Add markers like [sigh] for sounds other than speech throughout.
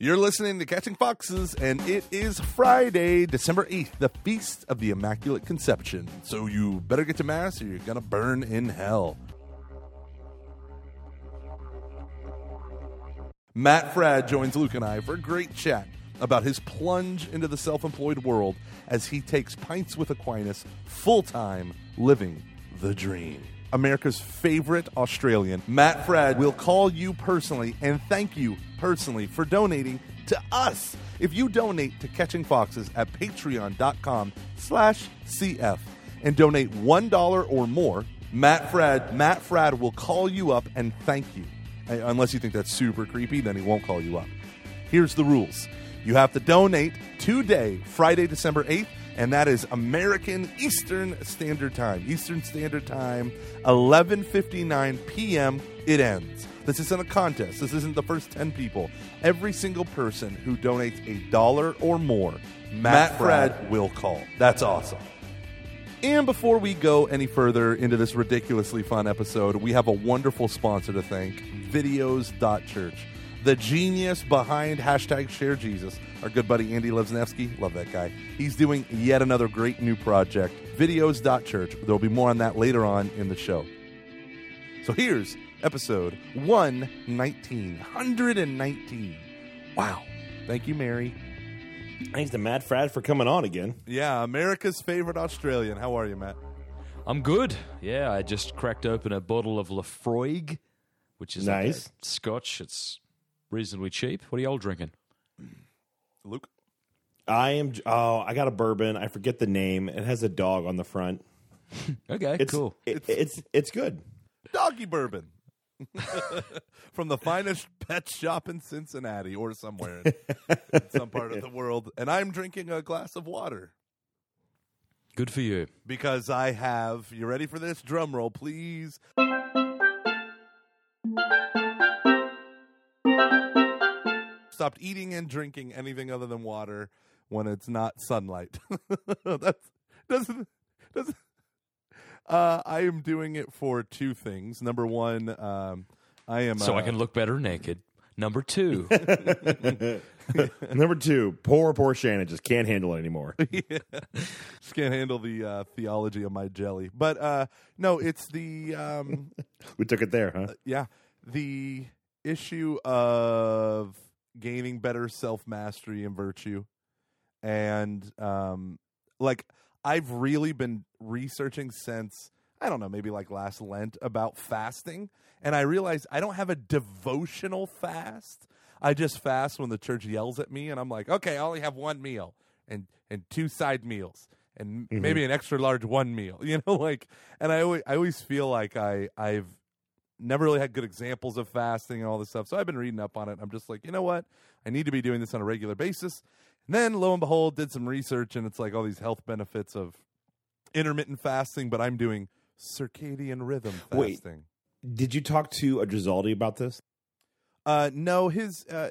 You're listening to Catching Foxes, and it is Friday, December 8th, the Feast of the Immaculate Conception. So you better get to Mass or you're going to burn in hell. Matt Fradd joins Luke and I for a great chat about his plunge into the self employed world as he takes Pints with Aquinas full time, living the dream. America's favorite Australian, Matt Fradd, will call you personally and thank you personally for donating to us. If you donate to Catching Foxes at patreon.com slash CF and donate $1 or more, Matt Fradd, Matt Fradd will call you up and thank you. Uh, Unless you think that's super creepy, then he won't call you up. Here's the rules. You have to donate today, Friday, December 8th, and that is American Eastern Standard Time. Eastern Standard Time, 11:59 p.m. It ends. This isn't a contest. This isn't the first 10 people. Every single person who donates a dollar or more, Matt, Fradd will call. That's awesome. And before we go any further into this ridiculously fun episode, we have a wonderful sponsor to thank Videos.Church. The genius behind hashtag share Jesus, our good buddy Andy Lesnefsky. Love that guy. He's doing yet another great new project, Videos.Church. There'll be more on that later on in the show. So here's episode 119. 119. Wow. Thank you, Mary. Thanks to Matt Fradd for coming on again. Yeah, America's favorite Australian. How are you, Matt? I'm good. Yeah, I just cracked open a bottle of Laphroaig, which is like Nice. a Scotch. It's reasonably cheap. What are you all drinking? Luke? I am. Oh, I got a bourbon. I forget the name. It has a dog on the front. [laughs] Okay, It's cool. it- it's it's good. doggy bourbon [laughs] from the finest pet shop in Cincinnati or somewhere in, [laughs] in some part of the world. And I'm drinking a glass of water Good for you. because I have. You ready for this? Drum roll, please. Stopped eating and drinking anything other than water when it's not sunlight. [laughs] That's doesn't doesn't. Uh, I am doing it for two things. Number one, um, I am So uh, I can look better naked. Number two, [laughs] [laughs] Number two, poor poor Shannon just can't handle it anymore. yeah. just can't handle the uh, theology of my jelly. But uh, no, it's the um, we took it there, huh? yeah the issue of gaining better self mastery and virtue, and um, like I've really been researching since I don't know maybe like last Lent about fasting, and I realized I don't have a devotional fast. I just fast when the church yells at me, and I'm like, okay, I only have one meal and and two side meals. And maybe an extra large one meal, [laughs] you know, like, and I always, I always feel like I, I've never really had good examples of fasting and all this stuff. So I've been reading up on it. I'm just like, you know what? I need to be doing this on a regular basis. And then lo and behold, did some research and it's like all these health benefits of intermittent fasting, but I'm doing circadian rhythm Wait. fasting. Did you talk to a Gisaldi about this? Uh, no, his uh,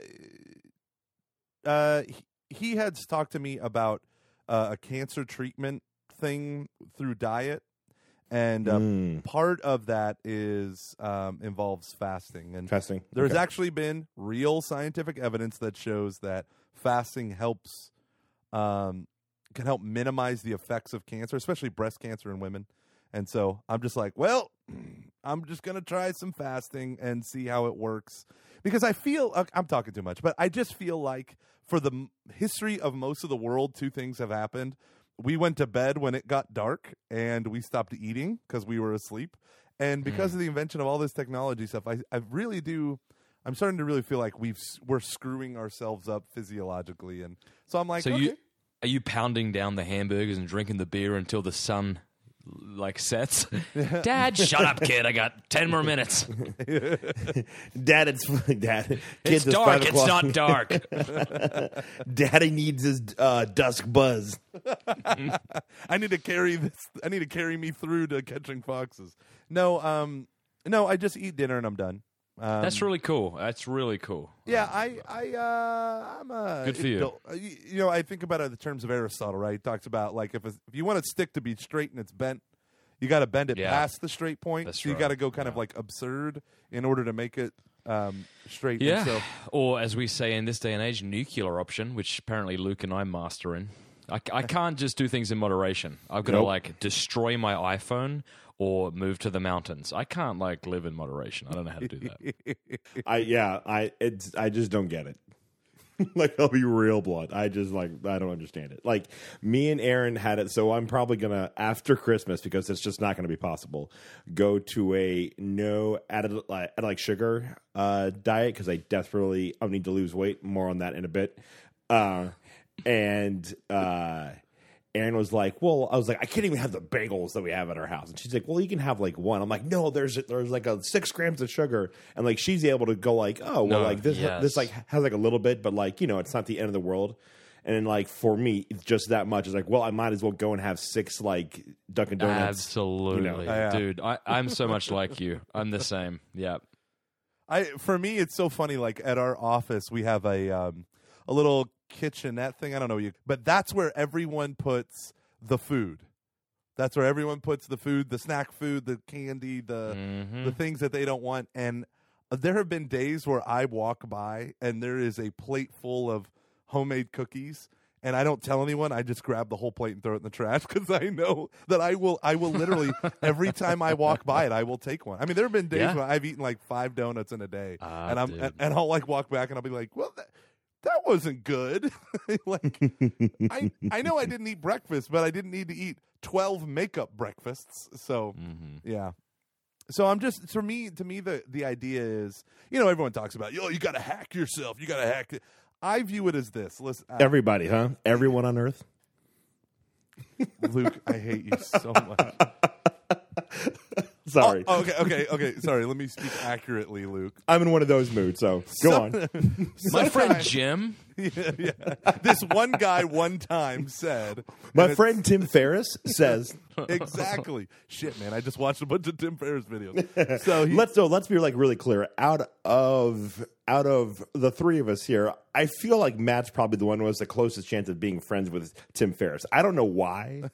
uh, he, he had talked to me about uh, a cancer treatment thing through diet, and uh, Mm. part of that is um, involves fasting. And Fasting. there's Okay. actually been real scientific evidence that shows that fasting helps um, can help minimize the effects of cancer, especially breast cancer in women. And so I'm just like, well, [clears throat] I'm just gonna try some fasting and see how it works because I feel uh, I'm talking too much, but I just feel like for the history of most of the world, two things have happened. We went to bed when it got dark, and we stopped eating because we were asleep. And hmm. because of the invention of all this technology stuff, I, I really do. I'm starting to really feel like we've we're screwing ourselves up physiologically, and so I'm like, so okay. you are you pounding down the hamburgers and drinking the beer until the sun like sets? [laughs] Dad, shut up, kid. I got ten more minutes. [laughs] Dad, it's [laughs] Dad. It's Kids, dark. five It's o'clock. not dark. Daddy needs his uh, dusk buzz. I need to carry this. I need to carry me through to catching foxes. No, um, no, I just eat dinner and I'm done. Um, That's really cool. That's really cool. yeah. I, I, uh, I'm a Good for you. adult- uh, You, you know, I think about it in the terms of Aristotle, right? He talks about like if it's, if you want a stick to be straight and it's bent, you got to bend it Yeah. past the straight point. That's so you right. got to go kind of like absurd in order to make it um, straight. And Yeah. So, or as we say in this day and age, nuclear option, which apparently Luke and I master in. I, I can't just do things in moderation. I've got to Nope. like destroy my iPhone or move to the mountains. I can't like live in moderation. I don't know how to do that. [laughs] I yeah, I it's I just don't get it. [laughs] like I'll be real blunt. I just like I don't understand it. Like me and Aaron had it, so I'm probably gonna after Christmas because it's just not gonna be possible. Go to a no added like, added, like sugar uh, diet because I desperately I need to lose weight. More on that in a bit. Uh, and uh, Aaron was like, "Well, I was like, I can't even have the bagels that we have at our house." And she's like, "Well, you can have like one." I'm like, "No, there's there's like a six grams of sugar," and like she's able to go like, "Oh, well, No, like this yes. this like has like a little bit, but like you know, it's not the end of the world." And then like for me, it's just that much. It's like, well, I might as well go and have six like Dunkin' Donuts. Absolutely, you know. Yeah. dude. I, I'm so much like you. I'm the same. Yeah. I for me, it's so funny. Like at our office, we have a um, a little kitchenette thing. I don't know you, but that's where everyone puts the food. That's where everyone puts the food, the snack food, the candy, the Mhm. the things that they don't want. And there have been days where I walk by and there is a plate full of homemade cookies. And I don't tell anyone. I just grab the whole plate and throw it in the trash [laughs] because I know that I will. I will literally every time I walk by it, I will take one. I mean, there have been days Yeah. where I've eaten like five donuts in a day, Ah, and I'm and, and I'll like walk back and I'll be like, "Well, that, that wasn't good." [laughs] like, I I know I didn't eat breakfast, but I didn't need to eat twelve makeup breakfasts. So Mhm. yeah. So I'm just for me to me the the idea is you know everyone talks about yo you got to hack yourself you got to hack it. I view it as this. Listen, uh, Everybody, huh? Everyone on Earth. Luke, I hate you so much. [laughs] Sorry, Oh, okay, okay, okay. Sorry, let me speak accurately, Luke. I'm in one of those moods. So go So- on. [laughs] My friend Jim. Yeah, [laughs] yeah. This one guy one time said, My friend Tim Ferriss [laughs] says exactly. Shit, man, I just watched a bunch of Tim Ferriss videos. [laughs] So he, let's so let's be like really clear. Out of out of the three of us here, I feel like Matt's probably the one who has the closest chance of being friends with Tim Ferriss. I don't know why.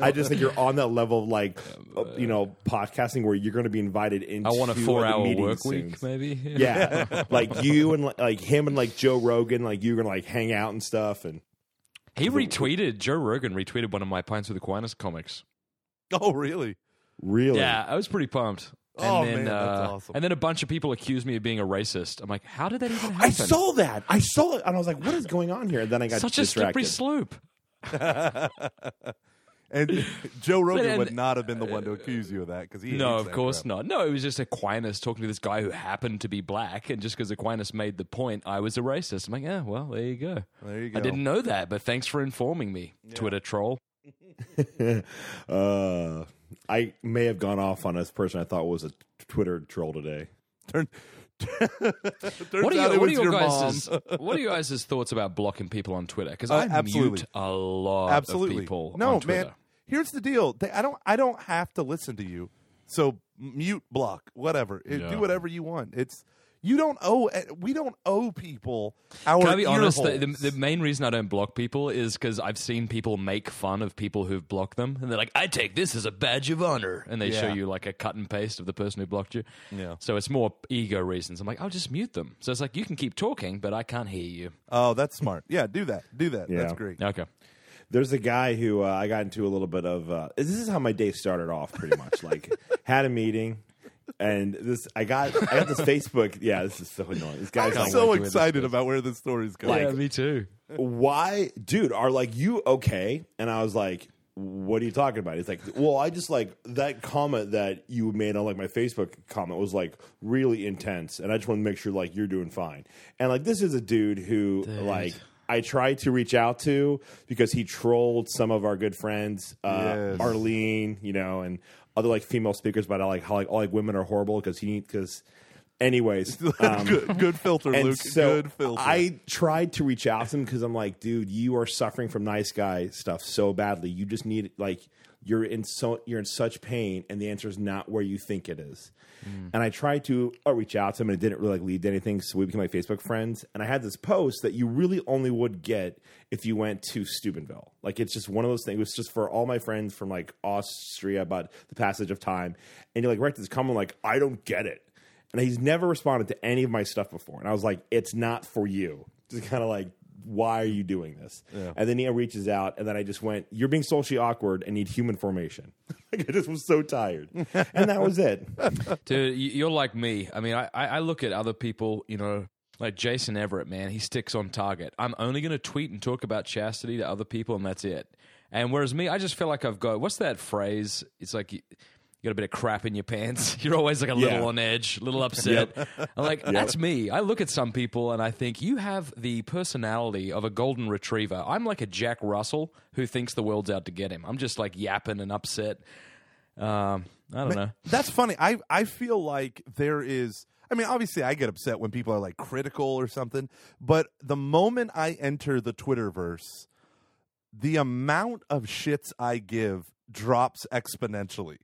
I just think you're on that level of like you know podcasting where you're going to be invited into. I want a like, four-hour meetings work soon. week, maybe. Yeah, like you and like, like him and like Joe Rogan, like you're gonna like hang out and stuff. And He retweeted Joe Rogan retweeted one of my Pints with Aquinas comics. oh really? really, Yeah, I was pretty pumped. And Oh, then, man, that's uh, awesome. And then a bunch of people accused me of being a racist. I'm like, how did that even happen? I saw that. I saw it, and I was like, "What is going on here?" And then I got such a slippery slope. [laughs] And Joe Rogan and- would not have been the one to accuse you of that because he. No, of course crap. not. No, it was just Aquinas talking to this guy who happened to be black, and just because Aquinas made the point, I was a racist. I'm like, yeah, well, there you go. There you go. I didn't know that, but thanks for informing me, Twitter troll. [laughs] uh, I may have gone off on this person I thought was a Twitter troll today. Turn, [laughs] What are, you, what, are your your guys' [laughs] what are you guys' thoughts about blocking people on Twitter? Because Uh, I absolutely. mute a lot Absolutely. of people no, on Twitter. man. Here's the deal. They, I don't. I don't have to listen to you. So mute, block, whatever. It- Yeah. Do whatever you want. It's you don't owe. eh, We don't owe people our. Can I be honest? The, the, the main reason I don't block people is because I've seen people make fun of people who've blocked them, and they're like, "I take this as a badge of honor," and they show you like a cut and paste of the person who blocked you. Yeah. So it's more ego reasons. I'm like, I'll just mute them. So it's like you can keep talking, but I can't hear you. oh, that's smart. Yeah, do that. Do that. Yeah. That's great. Okay. There's a guy who uh, I got into a little bit of. Uh, this is how my day started off, pretty much. like [laughs] had a meeting, and this I got I got this Facebook. Yeah, this is so annoying. This guy's I'm like, so wait to hear this excited about where this story's going. Like- me too. why, dude? Are like you okay? And I was like, what are you talking about? He's like, well, I just like that comment that you made on like my Facebook comment was like really intense, and I just want to make sure like you're doing fine. And like this is a dude who like. I tried to reach out to because he trolled some of our good friends, uh, Yes. Arlene, you know, and other like female speakers about how like how like all like women are horrible because he because, anyways, [laughs] um, good, good filter, and Luke. so good filter. I tried to reach out to him because I'm like, dude, you are suffering from nice guy stuff so badly. You just need like you're in so you're in such pain, and the answer is not where you think it is. And I tried to uh, reach out to him, and it didn't really like lead to anything. So we became like Facebook friends. And I had this post that you really only would get if you went to Steubenville. Like it's just one of those things. It was just for all my friends from like Austria about the passage of time. And you're like, right, this comment like I don't get it. and he's never responded to any of my stuff before. And I was like, it's not for you. [laughs] Just kind of like, why are you doing this? And then he reaches out, and then I just went, you're being socially awkward and need human formation. [laughs] like I just was so tired, and that was it. [laughs] Dude, you- you're like me. I mean, I, I I look at other people, you know, like Jason Evert, man, he sticks on target. I'm only going to tweet and talk about chastity to other people, and that's it. And whereas me, I just feel like I've got, what's that phrase? It's like you, got a bit of crap in your pants. [laughs] You're always like a little Yeah. on edge, a little upset. I'm like, that's me. I look at some people and I think you have the personality of a golden retriever. I'm like a Jack Russell who thinks the world's out to get him. I'm just like yapping and upset. Um, I don't know. That's funny. I I feel like there is. I mean, obviously, I get upset when people are like critical or something. But the moment I enter the Twitterverse, the amount of shits I give drops exponentially.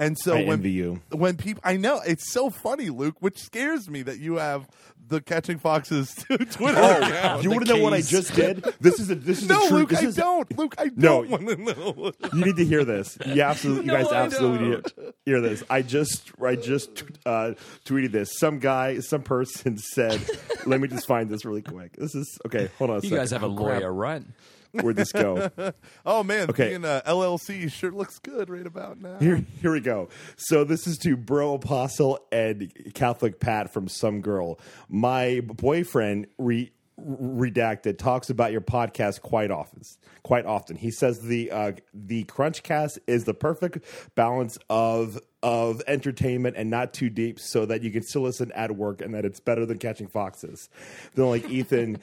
And so I when envy you. when people, I know it's so funny, Luke, which scares me that you have the Catching Foxes [laughs] Twitter account. You want to know what I just did? This is a this is [laughs] No, a true. Luke, this I is, don't. Luke, I No. don't want to know. [laughs] You need to hear this. You absolutely, you No, guys I absolutely need to hear this. I just, I just uh, tweeted this. Some guy, some person said, "Let me just find this really quick." This is okay. Hold on. A You second. guys have a Oh, crap. lawyer, right? [laughs] Where'd this go? [laughs] Oh man, Okay. being uh, LLC sure looks good right about now. Here, here we go. So this is to Bro Apostle and Catholic Pat from some girl. My boyfriend re, redacted talks about your podcast quite often. Quite often, he says the uh, the Crunchcast is the perfect balance of of entertainment and not too deep, so that you can still listen at work, and that it's better than catching foxes. Then, like Ethan.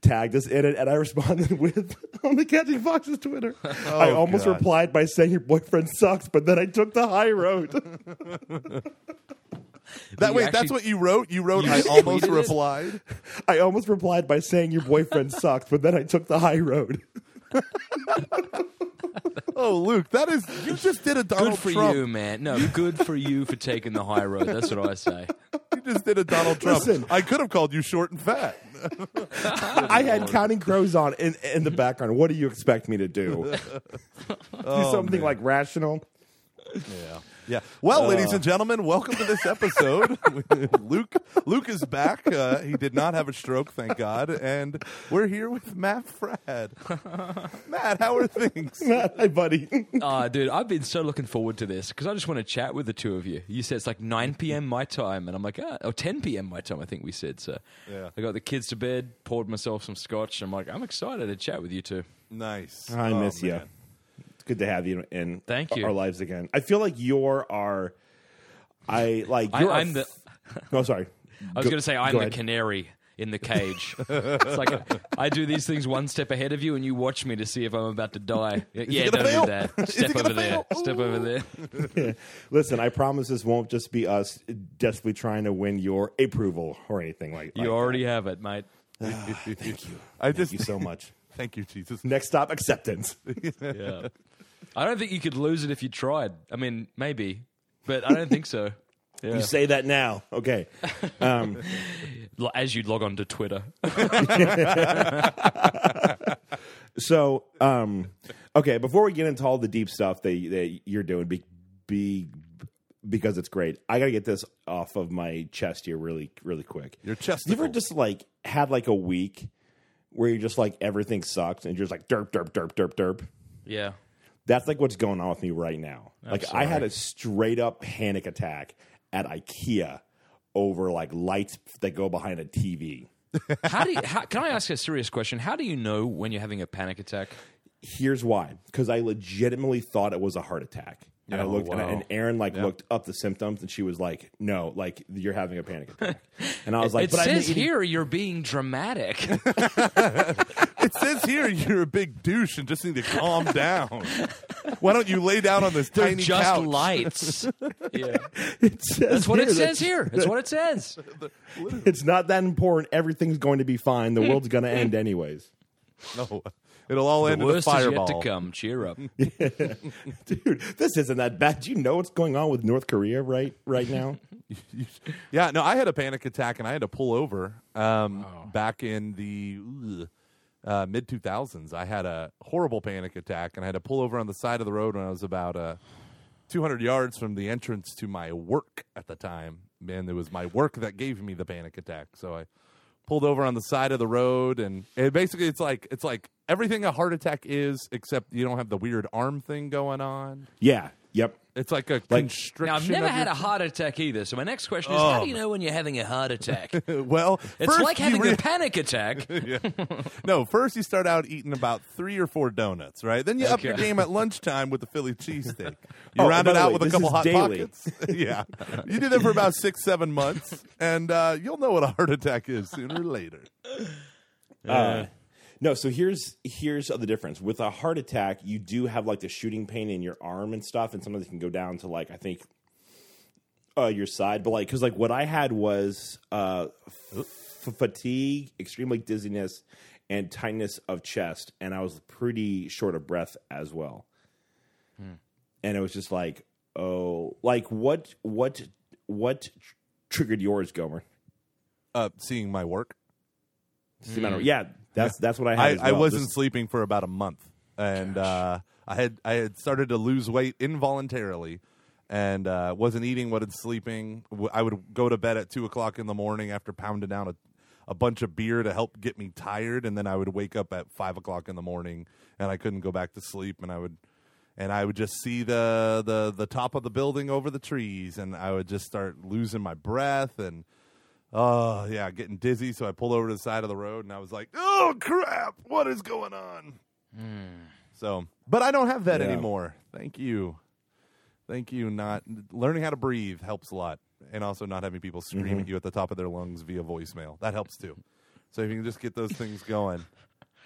Tagged us in it, and I responded [laughs] with on the Catching Foxes Twitter. [laughs] I oh, almost God. replied by saying your boyfriend sucks, but then I took the high road. [laughs] That way, actually- that's what you wrote. You wrote. You I tweeted almost it? replied. I almost replied by saying your boyfriend sucks, but then I took the high road. Oh, Luke, that is you just did a Donald Good for Trump. you, man. No, good for you for taking the high road. That's what I say. You just did a Donald Trump. Listen. I could have called you short and fat. I had Counting Crows on in, in the background. What do you expect me to do? [laughs] do something oh, like rational? Yeah. Yeah. Well, ladies and gentlemen, welcome to this episode. [laughs] Luke Luke is back. Uh, he did not have a stroke, thank God, and we're here with Matt Fradd. [laughs] Matt, how are things? Hi, buddy. [laughs] Uh, dude, I've been so looking forward to this because I just want to chat with the two of you. You said it's like 9 p.m. my time, and I'm like, ah, or 10 p.m. my time, I think we said. So Yeah. I got the kids to bed, poured myself some scotch. I'm like, I'm excited to chat with you two. Nice. I Oh, miss you. Man. It's good to have you in Thank you. our lives again. I feel like you're our. I like I, you're. our I'm the. f- oh, sorry. I was Go- going to say I'm go the ahead. canary in the cage. [laughs] it's like I do these things one step ahead of you, and you watch me to see if I'm about to die. [laughs] Yeah, gonna don't fail? do that. [laughs] Is he Step over there. fail? Step over there. Listen, I promise this won't just be us desperately trying to win your approval or anything like. You like already have it, mate. [sighs] Thank you. I That. just Thank you so much. Thank you, Jesus. Next stop, acceptance. Yeah. I don't think you could lose it if you tried. I mean, maybe, but I don't think so. [laughs] Yeah. You say that now, okay? Um, As you log on to Twitter. [laughs] so, um, okay, before we get into all the deep stuff that, that you're doing, be, be because it's great. I got to get this off of my chest here, really, really quick. Your chest. You ever just like had like a week where you're just like everything sucks and you're just like derp, derp, derp, derp, derp. Yeah. That's like what's going on with me right now. like I had a straight up panic attack at IKEA over like lights that go behind a TV. How do you, how, can I ask a serious question? How do you know when you're having a panic attack? Here's why: because I legitimately thought it was a heart attack. And I Oh, looked, and, I- and Aaron like looked up the symptoms, and she was like, "No, like you're having a panic attack." [laughs] And I was like, it "But says here you're being dramatic. [laughs] [laughs] It says here you're a big douche and just need to calm down. Why don't you lay down on this They're tiny just couch? lights. yeah. It says That's what it says here. That's what it says. It's not that important. Everything's going to be fine. The world's going to end anyways. No, it'll all The end in a worst is yet to come. Cheer up. [laughs] Dude, this isn't that bad. Do you know what's going on with North Korea right right now? [laughs] Yeah, no, I had a panic attack and I had to pull over um, back in the uh, mid 2000s. I had a horrible panic attack and I had to pull over on the side of the road when I was about uh, 200 yards from the entrance to my work at the time. Man, it was my work that gave me the panic attack. So I pulled over on the side of the road, and it basically it's like it's like everything a heart attack is, except you don't have the weird arm thing going on. Yeah. Yep. It's like a Like- constriction. Now, I've never had a heart attack either. So my next question is, how do you know when you're having a heart attack? [laughs] well, It's first like you having re- a panic attack. [laughs] no, first you start out eating about three or four donuts, right? Then you up your Okay. game at lunchtime with the Philly cheesesteak. [laughs] You Oh, round by it the out way, with a this couple is hot daily. pockets. yeah, you do that for about six, seven months, and uh, you'll know what a heart attack is sooner or later. Uh, no, so here's here's the difference. With a heart attack, you do have like the shooting pain in your arm and stuff, and sometimes it can go down to like I think uh, your side. But like, because like what I had was uh, f- fatigue, extreme like dizziness, and tightness of chest, and I was pretty short of breath as well. And it was just like, oh, like what what what tr- triggered yours, Gomer? Uh, seeing my work, Just the amount of- yeah, that's that's what I had. I, as I wasn't Just- sleeping for about a month, and uh, I had I had started to lose weight involuntarily, and uh, wasn't eating, wasn't sleeping. I would go to bed at two o'clock in the morning after pounding down a, a bunch of beer to help get me tired, and then I would wake up at five o'clock in the morning, and I couldn't go back to sleep, and I would. And I would just see the, the the top of the building over the trees, and I would just start losing my breath, and Oh yeah, getting dizzy. So I pulled over to the side of the road, and I was like, "Oh crap, what is going on?" Hmm. So, but I don't have that Yeah. anymore. Thank you, thank you. Not learning how to breathe helps a lot, and also not having people scream mm-hmm. at you at the top of their lungs via voicemail that helps too. So if you can just get those things going,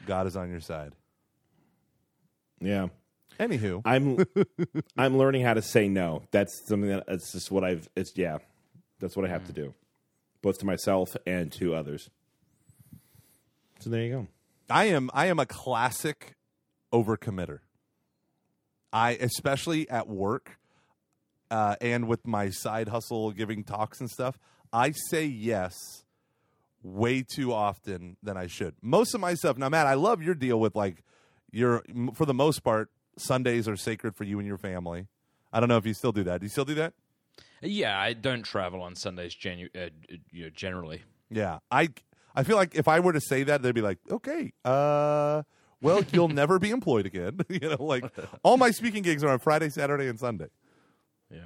God is on your side. yeah. Anywho, I'm [laughs] I'm learning how to say no. That's something that it's just what I've it's yeah. That's what I have to mm. do. Both to myself and to others. So there you go. I am I am a classic overcommitter. I especially at work uh, and with my side hustle, giving talks and stuff. I say yes way too often than I should. Most of my stuff. Now, Matt, I love your deal with like your for the most part Sundays are sacred for you and your family. I don't know if you still do that. Do you still do that? Yeah, I don't travel on Sundays genu- uh, you know, generally. Yeah, I I feel like if I were to say that, they'd be like, okay, uh, well, you'll [laughs] never be employed again. [laughs] you know, like all my speaking gigs are on Friday, Saturday, and Sunday. Yeah.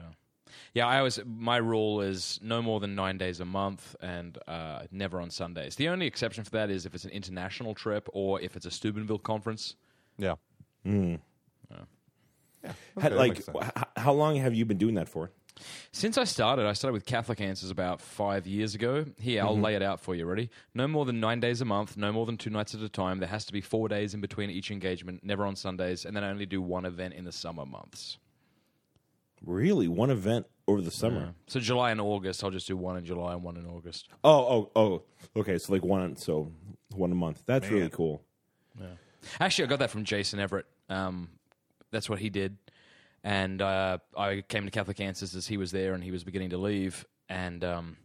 Yeah, I always my rule is no more than nine days a month and uh, never on Sundays. The only exception for that is if it's an international trip or if it's a Steubenville conference. Yeah, Had, that like makes sense. h- how long have you been doing that for? Since I started, I started with Catholic Answers about five years ago. Here, I'll lay it out for you. Ready? No more than nine days a month, no more than two nights at a time. There has to be four days in between each engagement, never on Sundays, and then I only do one event in the summer months. Really? One event over the summer. So July and August, I'll just do one in July and one in August. Oh, oh, oh. Okay, so like one so one a month. That's really Man. cool. Actually, I got that from Jason Evert. Um, that's what he did. And uh, I came to Catholic Answers as he was there and he was beginning to leave. And um,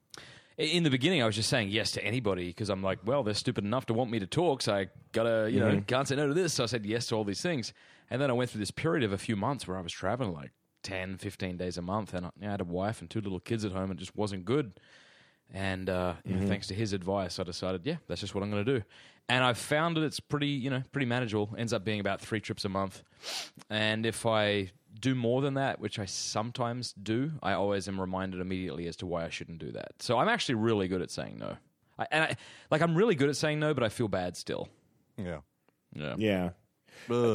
in the beginning, I was just saying yes to anybody because I'm like, well, they're stupid enough to want me to talk. So I gotta, you know, can't say no to this. So I said yes to all these things. And then I went through this period of a few months where I was traveling like 10, 15 days a month. And I, I had a wife and two little kids at home and it just wasn't good. And uh, you know, thanks to his advice, I decided, yeah, that's just what I'm going to do. And I've found that it's pretty, you know, pretty manageable. Ends up being about three trips a month. And if I do more than that, which I sometimes do, I always am reminded immediately as to why I shouldn't do that. So I'm actually really good at saying no. I, and I, like I'm really good at saying no, but I feel bad still. yeah. Yeah. Yeah.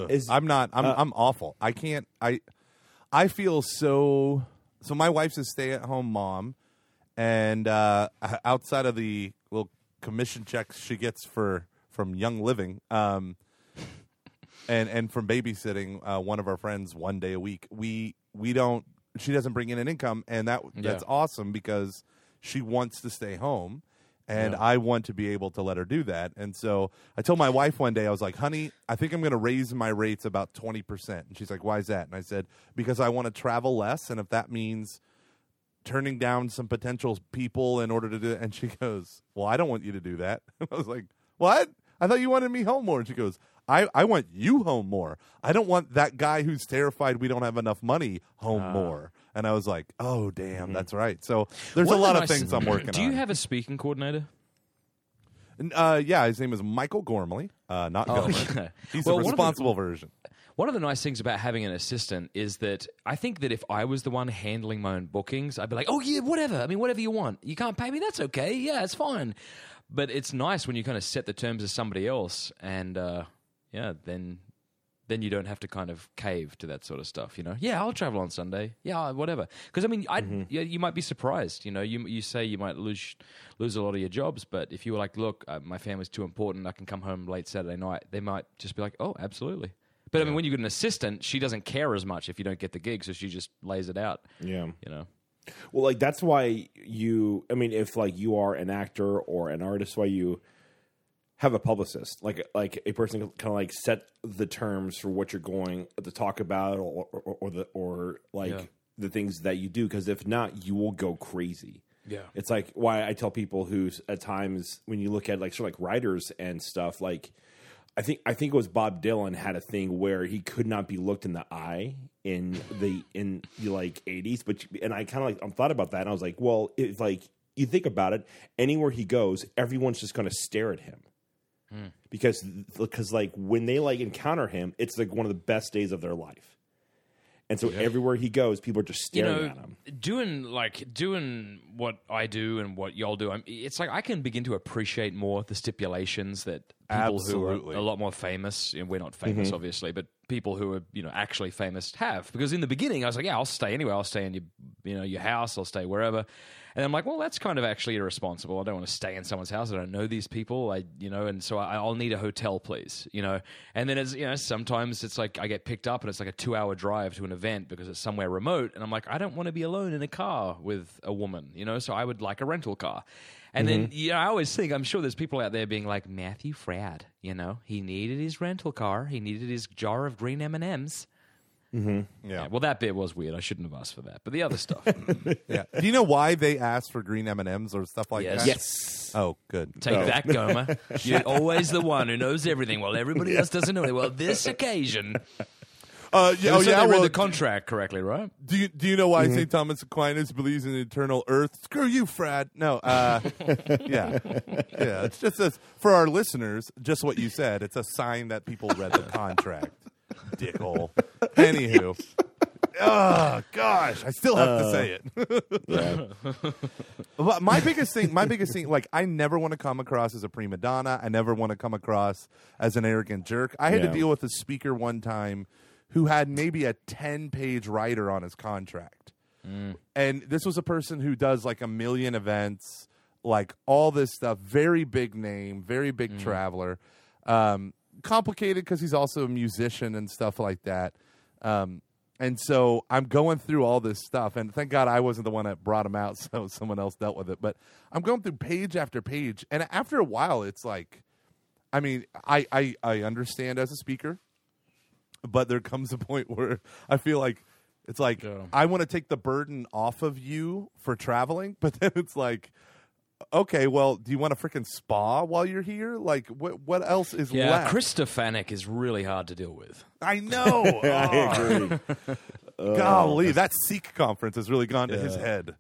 Is- I'm not. I'm. I'm awful. I can't. I. I feel so. So my wife's a stay-at-home mom, and uh, outside of the little commission checks she gets for from Young Living, um, and and from babysitting uh, one of our friends one day a week, we we don't. She doesn't bring in an income, and that that's Yeah. awesome because she wants to stay home. And I want to be able to let her do that. And so I told my wife one day, I was like, honey, I think I'm going to raise my rates about 20%. And she's like, why is that? And I said, because I want to travel less. And if that means turning down some potential people in order to do it. And she [laughs] goes, well, I don't want you to do that. [laughs] I was like, what? I thought you wanted me home more. And she goes, I, I want you home more. I don't want that guy who's terrified we don't have enough money home more. and I was like, "Oh, damn, that's right." So there's One a lot of nice- things I'm working on. Do on. you have a speaking coordinator? Uh, yeah, his name is Michael Gormley, uh, not Oh, yeah. [laughs] He's Well, the of the- responsible version. One of the nice things about having an assistant is that I think that if I was the one handling my own bookings, I'd be like, oh, yeah, whatever. I mean, whatever you want. You can't pay me. That's okay. Yeah, it's fine. But it's nice when you kind of set the terms as somebody else. And uh, yeah, then then you don't have to kind of cave to that sort of stuff, you know. Yeah, I'll travel on Sunday. Yeah, whatever. Because I mean, I yeah, you might be surprised. You know, you you say you might lose lose a lot of your jobs, but if you were like, look, uh, my family's too important, I can come home late Saturday night, they might just be like, oh, absolutely. But I mean, when you get an assistant, she doesn't care as much if you don't get the gig, so she just lays it out. Yeah. You know. Well, like that's why you. I mean, if like you are an actor or an artist, why you have a publicist, like like a person kind of like set the terms for what you're going to talk about, or or, or the or like Yeah. the things that you do. Because if not, you will go crazy. Yeah. It's like why I tell people who at times when you look at like sort of like writers and stuff like. I think I think it was Bob Dylan had a thing where he could not be looked in the eye in the in the like eighties, but and I kind of like I thought about that and I was like, well, if like you think about it, anywhere he goes, everyone's just going to stare at him because because like when they like encounter him, it's like one of the best days of their life, and so everywhere he goes, people are just you staring know, at him. doing like doing what I do and what y'all do, I'm, it's like I can begin to appreciate more the stipulations that people Absolutely. who are a lot more famous. You know, we're not famous, Mm-hmm. obviously, but people who are you know actually famous have. Because in the beginning, I was like, yeah, I'll stay anywhere. I'll stay in your you know your house. I'll stay wherever. And I'm like, well, that's kind of actually irresponsible. I don't want to stay in someone's house. I don't know these people. I, you know, and so I, I'll need a hotel, please. You know, and then as you know, sometimes it's like I get picked up and it's like a two hour drive to an event because it's somewhere remote. And I'm like, I don't want to be alone in a car with a woman, you know, so I would like a rental car. And then, mm-hmm. you know, I always think, I'm sure there's people out there being like, Matthew Fradd, you know, he needed his rental car. He needed his jar of green M&Ms. Yeah. Yeah, well, that bit was weird. I shouldn't have asked for that. But the other stuff. [laughs] yeah. Do you know why they asked for green M and M's or stuff like Yes. that? Yes. Oh, good. Take that, Gomer. [laughs] You're always the one who knows everything while everybody else doesn't know it. Well, this occasion. Uh, yeah, oh so yeah. they read Well, the contract correctly, right? do you do you know why St. Thomas Aquinas believes in eternal Earth? Screw you, Fred. No. Uh, [laughs] yeah. Yeah. It's just a, for our listeners. Just what you said. It's a sign that people read the contract. Dickhole. Anywho. Oh gosh, I still have to say it. Uh, [laughs] but my biggest thing, my biggest thing, like I never want to come across as a prima donna. I never want to come across as an arrogant jerk. I had Yeah. to deal with a speaker one time who had maybe a ten-page writer on his contract, mm. and this was a person who does like a million events, like all this stuff. Very big name, very big mm. traveler. Um, complicated because he's also a musician and stuff like that. Um, and so I'm going through all this stuff, and thank God I wasn't the one that brought him out, [laughs] so someone else dealt with it. But I'm going through page after page, and after a while, it's like, I mean, I I, I understand as a speaker, but there comes a point where I feel like it's like Yeah. I want to take the burden off of you for traveling, [laughs] but then it's like. Okay, well, do you want a freaking spa while you're here? Like, what what else is Yeah, left? Chris Stefanik is really hard to deal with. I know. [laughs] [laughs] I Oh, agree. [laughs] golly, that SEEK conference has really gone to his head.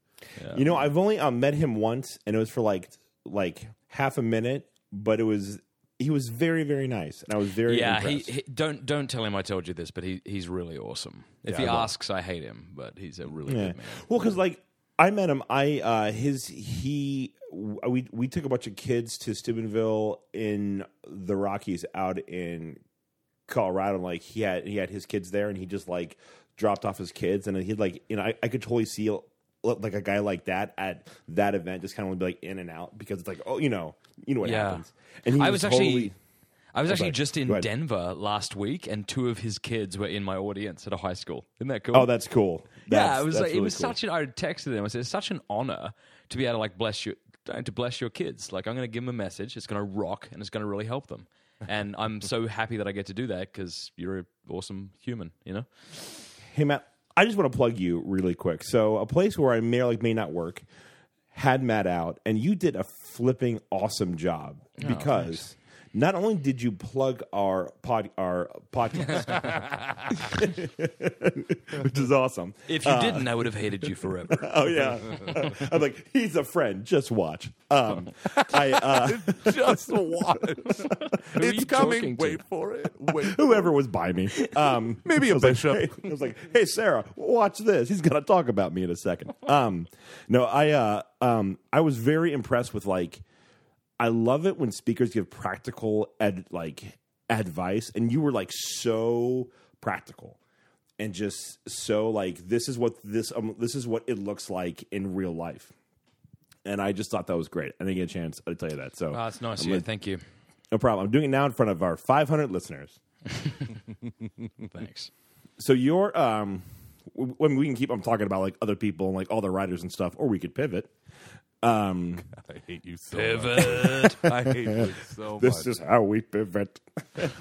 You know, I've only um, met him once, and it was for like like half a minute, but it was he was very very nice, and I was very Yeah, he, impressed. he don't don't tell him I told you this, but he he's really awesome. If Yeah, he I asks, I hate him, but he's a really Yeah. good man. Well, because like I met him, I uh his he we we took a bunch of kids to Steubenville in the Rockies out in Colorado. and, Like he had he had his kids there, and he just like dropped off his kids, and he'd like you know I, I could totally see like a guy like that at that event, just kind of be like in and out because it's like oh you know you know what Yeah. happens. And he I was actually totally- I was oh, actually sorry. just in Go ahead. Denver last week, and two of his kids were in my audience at a high school. Isn't that cool? oh that's cool. yeah, it was that's like, it was cool. such an. I texted them. I said, "It's such an honor to be able to like bless you, to bless your kids. Like I'm going to give them a message. It's going to rock, and it's going to really help them. [laughs] And I'm so happy that I get to do that because you're an awesome human. You know. Hey Matt, I just want to plug you really quick. So a place where I may or like may not work had Matt out, and you did a flipping awesome job oh, because not only did you plug our pod our podcast, [laughs] [laughs] which is awesome. If you didn't, I would have hated you forever. [laughs] Oh yeah, I'm like he's a friend. Just watch. Um, I uh, Just watch. are it's you coming. talking to? Wait for it. Wait. whoever was by me. Um, Maybe a I was like, bishop. hey- I was like, "Hey, Sarah, watch this. He's gonna talk about me in a second. Um, no, I uh, um, I was very impressed with like, I love it when speakers give practical ed like advice, and you were like so practical and just so like this is what this um, this is what it looks like in real life. And I just thought that was great. I didn't get a chance to tell you that. So Oh, that's nice. Yeah, like, thank you. no problem. I'm doing it now in front of our 500 listeners. [laughs] Thanks. So your um, when we can keep on talking about like other people and like all the writers and stuff, or we could pivot. Um, [laughs] I hate you so much. Pivot. [laughs] I hate you so [laughs] this much. is how we pivot.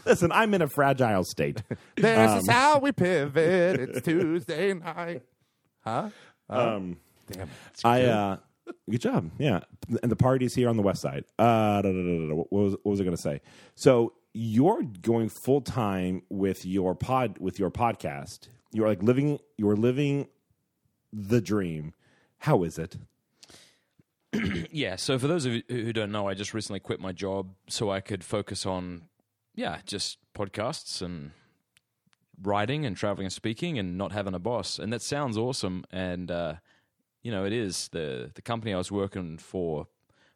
Listen, I'm in a fragile state. This Um, is how we pivot. It's Tuesday night. Huh? Um, Damn. it. I uh, good job, yeah. And the party's here on the west side. Uh, da, da, da, da, da. What was what was I going to say? So you're going full time with your pod with your podcast. You're like living. You're living the dream. How is it? [clears throat] Yeah. So for those of you who don't know, I just recently quit my job so I could focus on, yeah, just podcasts and writing and traveling and speaking and not having a boss. And that sounds awesome. And uh, you know, it is the the company I was working for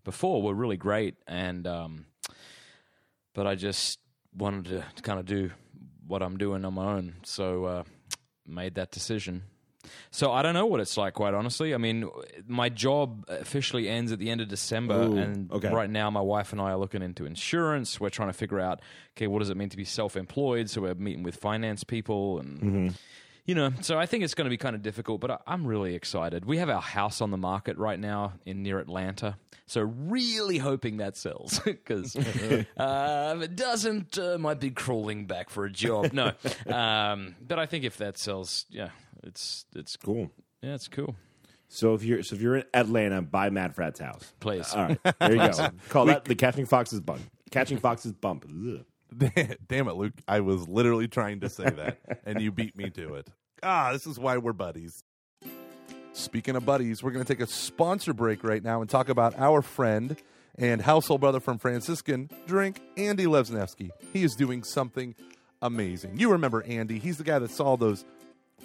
before were really great. And um, but I just wanted to, to kind of do what I'm doing on my own. So uh, made that decision. So I don't know what it's like, quite honestly. I mean, my job officially ends at the end of December, Ooh, and okay. right now my wife and I are looking into insurance. We're trying to figure out, okay, what does it mean to be self-employed? So we're meeting with finance people, and Mm-hmm. You know, so I think it's going to be kind of difficult. But I, I'm really excited. We have our house on the market right now in near Atlanta, so really hoping that sells because uh, if it doesn't, uh, might be crawling back for a job. No, [laughs] um, but I think if that sells, yeah, it's it's Cool. yeah, it's cool. So if you're so if you're in Atlanta, buy Matt Fradd's house. Please. All right, there you go. [laughs] Call that the Catching Foxes bump. Catching Foxes bump. Ugh. [laughs] Damn it, Luke. I was literally trying to say that, and you beat me to it. Ah, this is why we're buddies. Speaking of buddies, we're going to take a sponsor break right now and talk about our friend and household brother from Franciscan Drink, Andy Lesnefsky. He is doing something amazing. You remember Andy. He's the guy that saw those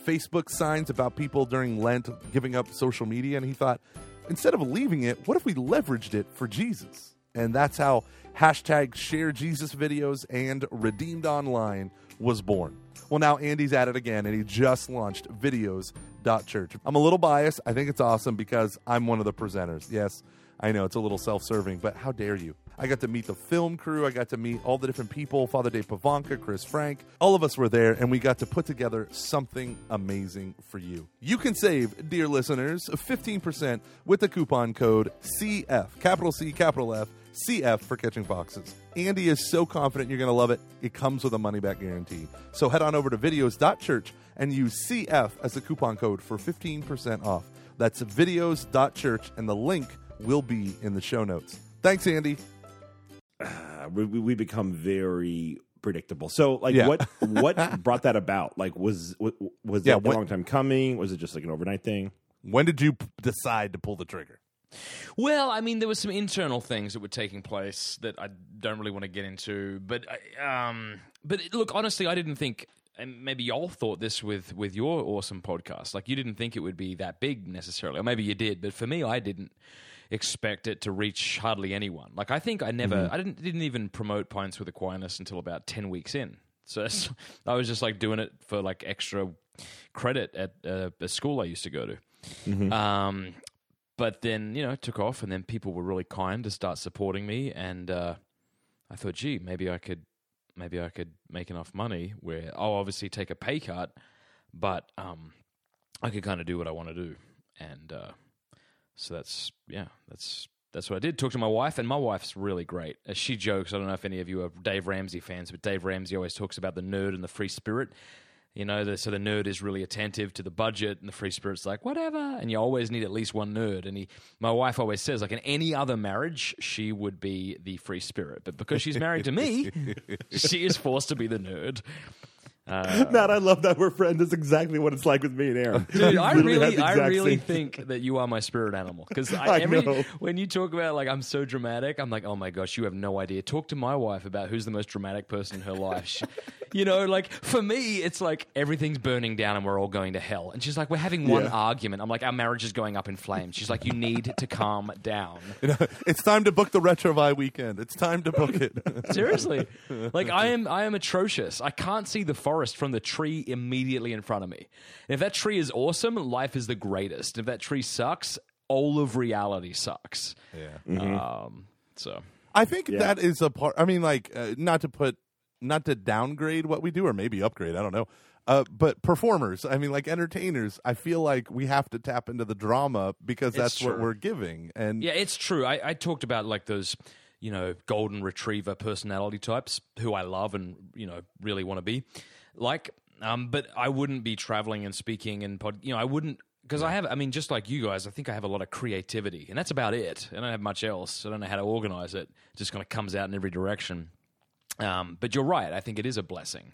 Facebook signs about people during Lent giving up social media, and he thought, instead of leaving it, what if we leveraged it for Jesus? And that's how hashtag share Jesus videos and redeemed online was born. Well, now Andy's at it again, and he just launched videos.church. I'm a little biased. I think it's awesome because I'm one of the presenters. Yes, I know it's a little self serving, but how dare you? I got to meet the film crew. I got to meet all the different people Father Dave Pivonka, Chris Frank. All of us were there, and we got to put together something amazing for you. You can save, dear listeners, 15% with the coupon code CF, capital C, capital F. CF for catching foxes. Andy is so confident you're going to love it. It comes with a money back guarantee. So head on over to videos.church and use CF as the coupon code for 15% off. That's videos.church, and the link will be in the show notes. Thanks, Andy. [sighs] Uh, we, we become very predictable. So, like, Yeah. what [laughs] what brought that about? Like, was was, was Yeah, that what- a long time coming? Was it just like an overnight thing? When did you p- decide to pull the trigger? Well, I mean, there were some internal things that were taking place that I don't really want to get into. But, I- um, but look, honestly, I didn't think. And maybe y'all thought this with with your awesome podcast. Like you didn't think it would be that big necessarily, or maybe you did. But for me, I didn't expect it to reach hardly anyone. Like I think I never, I didn't didn't even promote Pints with Aquinas until about ten weeks in. [laughs] So I was just like doing it for like extra credit at uh, a school I used to go to. Um, but then you know it took off, and then people were really kind to start supporting me, and uh, I thought, gee, maybe I could, maybe I could make enough money where I'll obviously take a pay cut, but um, I could kind of do what I want to do, and uh, so that's yeah, that's that's what I did. Talk to my wife, and my wife's really great. As she jokes, I don't know if any of you are Dave Ramsey fans, but Dave Ramsey always talks about the nerd and the free spirit. You know, the, so the nerd is really attentive to the budget, and the free spirit's like whatever. And you always need at least one nerd. And he, my wife always says, like in any other marriage, she would be the free spirit, but because she's married to me, [laughs] she is forced to be the nerd. Uh, Matt, I love that we're friends. That's exactly what it's like with me and Aaron. Dude, I [laughs] really, I really same- think that you are my spirit animal because [laughs] I every know. when you talk about like I'm so dramatic, I'm like, oh my gosh, you have no idea. Talk to my wife about who's the most dramatic person in her life. [laughs] You know, like for me, it's like everything's burning down and we're all going to hell. And she's like, we're having one Yeah. argument. I'm like, our marriage is going up in flames. She's like, you need to calm down. You know, it's time to book the Retrouvaille weekend. It's time to book it. Seriously, like I am, I am atrocious. I can't see the forest from the tree immediately in front of me. And if that tree is awesome, life is the greatest. If that tree sucks, all of reality sucks. yeah. Um, so I think Yeah. that is a part. I mean, like, uh, not to put, not to downgrade what we do, or maybe upgrade. I don't know. Uh, but performers, I mean, like entertainers, I feel like we have to tap into the drama because that's what we're giving. And yeah, it's true. I, I talked about like those, you know, golden retriever personality types who I love and you know really want to be like. Um, but I wouldn't be traveling and speaking and pod. You know, I wouldn't because I have. I mean, just like you guys, I think I have a lot of creativity, and that's about it. I don't have much else. I don't know how to organize it. It just kind of comes out in every direction. Um, but you're right. I think it is a blessing.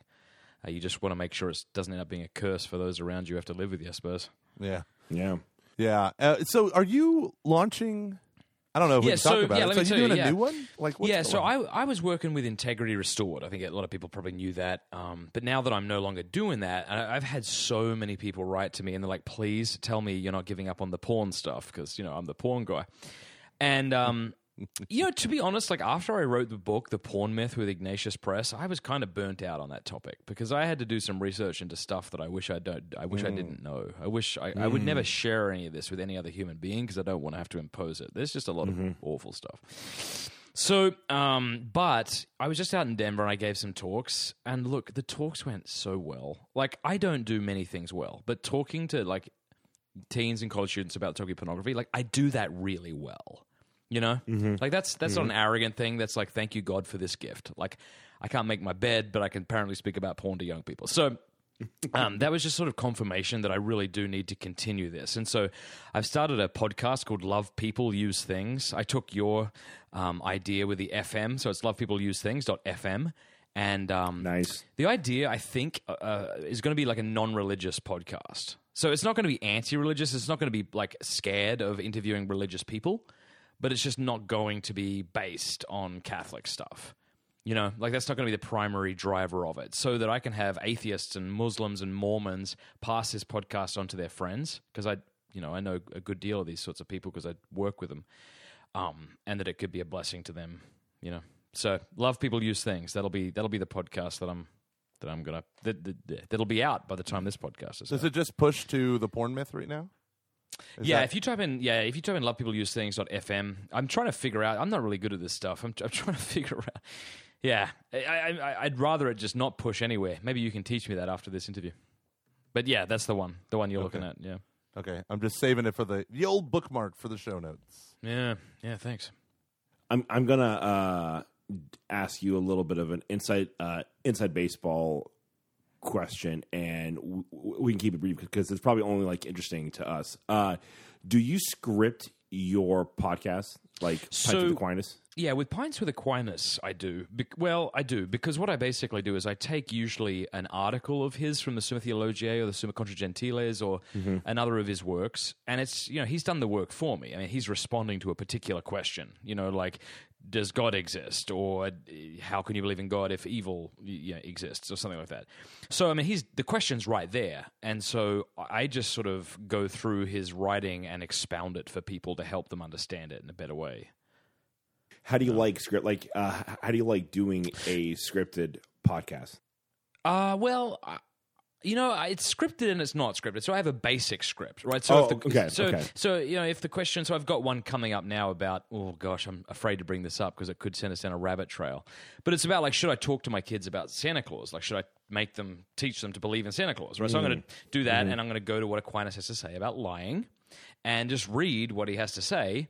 Uh, you just want to make sure it doesn't end up being a curse for those around you who have to live with you. I suppose. yeah, Yeah. yeah. Uh, so, are you launching? I don't know if we Yeah, can talk about yeah, it. let So, me you tell you, doing a yeah. new one? Like, yeah, so I, I was working with Integrity Restored. I think a lot of people probably knew that. Um, but now that I'm no longer doing that, I, I've had so many people write to me and they're like, please tell me you're not giving up on the porn stuff because, you know, I'm the porn guy. And, um, you know, to be honest, like after I wrote the book, The Porn Myth with Ignatius Press, I was kind of burnt out on that topic because I had to do some research into stuff that I wish I don't, I wish I mm. didn't know. I wish I, I would never mm. share any of this with any other human being because I don't want to have to impose it. There's just a lot of mm-hmm. awful stuff. So, um, but I was just out in Denver and I gave some talks, and look, the talks went so well. Like, I don't do many things well, but talking to like teens and college students about talking pornography, like I do that really well. You know, like that's that's not an arrogant thing. That's like, thank you God for this gift. Like, I can't make my bed, but I can apparently speak about porn to young people. So, [laughs] um, that was just sort of confirmation that I really do need to continue this. And so I've started a podcast called Love People Use Things. I took your um, idea with the FM, so it's Love People Use Things.fm. And um, Nice. the idea, I think, uh, uh, is going to be like a non religious podcast. So it's not going to be anti religious. It's not going to be like scared of interviewing religious people, but it's just not going to be based on Catholic stuff. You know, like that's not going to be the primary driver of it. So that I can have atheists and Muslims and Mormons pass this podcast on to their friends because I, you know, I know a good deal of these sorts of people because I work with them, um, and that it could be a blessing to them. You know, so love people use things. That'll be that'll be the podcast that I'm that I'm gonna that, that, that'll be out by the time this podcast is. Does out. it just push to the porn myth right now? Is yeah, that- if you type in yeah, if you type in love people use things.fm, I'm trying to figure out. I'm not really good at this stuff. I'm, I'm trying to [laughs] figure out. Yeah, I, I, I- I'd rather it just not push anywhere. Maybe you can teach me that after this interview. But yeah, that's the one, the one you're looking at. Yeah, Okay, I'm just saving it for the the old bookmark for the show notes. yeah, yeah. Thanks. I'm I'm gonna uh, ask you a little bit of an inside uh, inside baseball question, and w- we can keep it brief because it's probably only like interesting to us. Uh, do you script your podcast like Pints with Aquinas? Yeah, with Pints with Aquinas, I do. Bec- well, I do because what I basically do is I take usually an article of his from the Summa Theologiae or the Summa Contra Gentiles or another of his works, and it's you know he's done the work for me. I mean, he's responding to a particular question. You know, like does God exist, or uh, how can you believe in God if evil you know, exists, or something like that. So I mean, he's the question's right there, and so I just sort of go through his writing and expound it for people to help them understand it in a better way. How do you like script? Like, uh, how do you like doing a scripted podcast? Uh, well, you know, it's scripted and it's not scripted. So I have a basic script, right? So Oh, if the, okay, So, okay. so you know, if the question, so I've got one coming up now about. Oh gosh, I'm afraid to bring this up because it could send us down a rabbit trail. But it's about like, should I talk to my kids about Santa Claus? Like, should I make them teach them to believe in Santa Claus? Right. So I'm going to Mm-hmm. do that, and I'm going to go to what Aquinas has to say about lying, and just read what he has to say,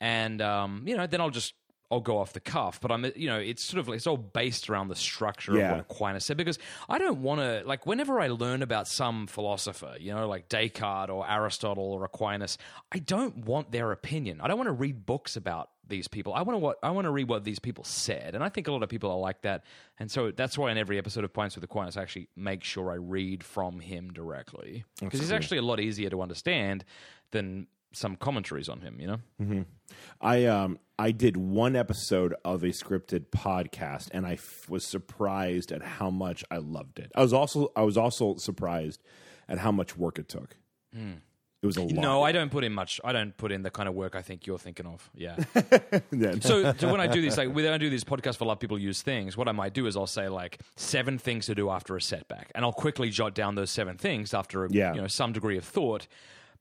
and um, you know, then I'll just I'll go off the cuff, but I'm you know it's sort of it's all based around the structure Yeah. of what Aquinas said because I don't want to like whenever I learn about some philosopher, you know, like Descartes or Aristotle or Aquinas, I don't want their opinion. I don't want to read books about these people. I want to what I want to read what these people said, and I think a lot of people are like that, and so that's why in every episode of Pints with Aquinas, I actually make sure I read from him directly because he's actually a lot easier to understand than some commentaries on him. You know. I um I did one episode of a scripted podcast, and I f- was surprised at how much I loved it. I was also I was also surprised at how much work it took. It was a lot. No, I don't put in much. I don't put in the kind of work I think you're thinking of. Yeah. [laughs] Yeah. so, so when I do this, like when I do these podcasts for a lot of people use things, what I might do is I'll say like seven things to do after a setback, and I'll quickly jot down those seven things after Yeah. you know some degree of thought.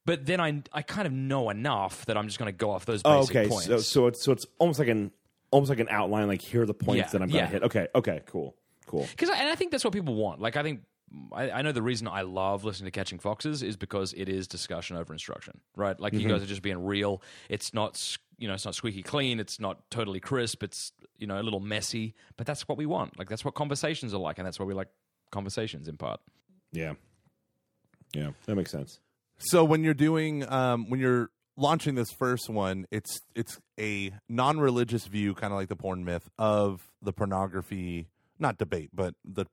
But then I I kind of know enough that I'm just going to go off those Oh, basic okay, points. so so it's so it's almost like an almost like an outline. Like here are the points Yeah, that I'm going to yeah. hit. Okay, okay, cool, cool. Because and I think that's what people want. Like I think I, I know the reason I love listening to Catching Foxes is because it is discussion over instruction, right? Like you mm-hmm. guys are just being real. It's not s- you know it's not squeaky clean. It's not totally crisp. It's you know a little messy, but that's what we want. Like that's what conversations are like, and that's why we like conversations in part. Yeah, yeah, that makes sense. So when you're doing um, when you're launching this first one, it's it's a non-religious view, kind of like the porn myth of the pornography, not debate, but the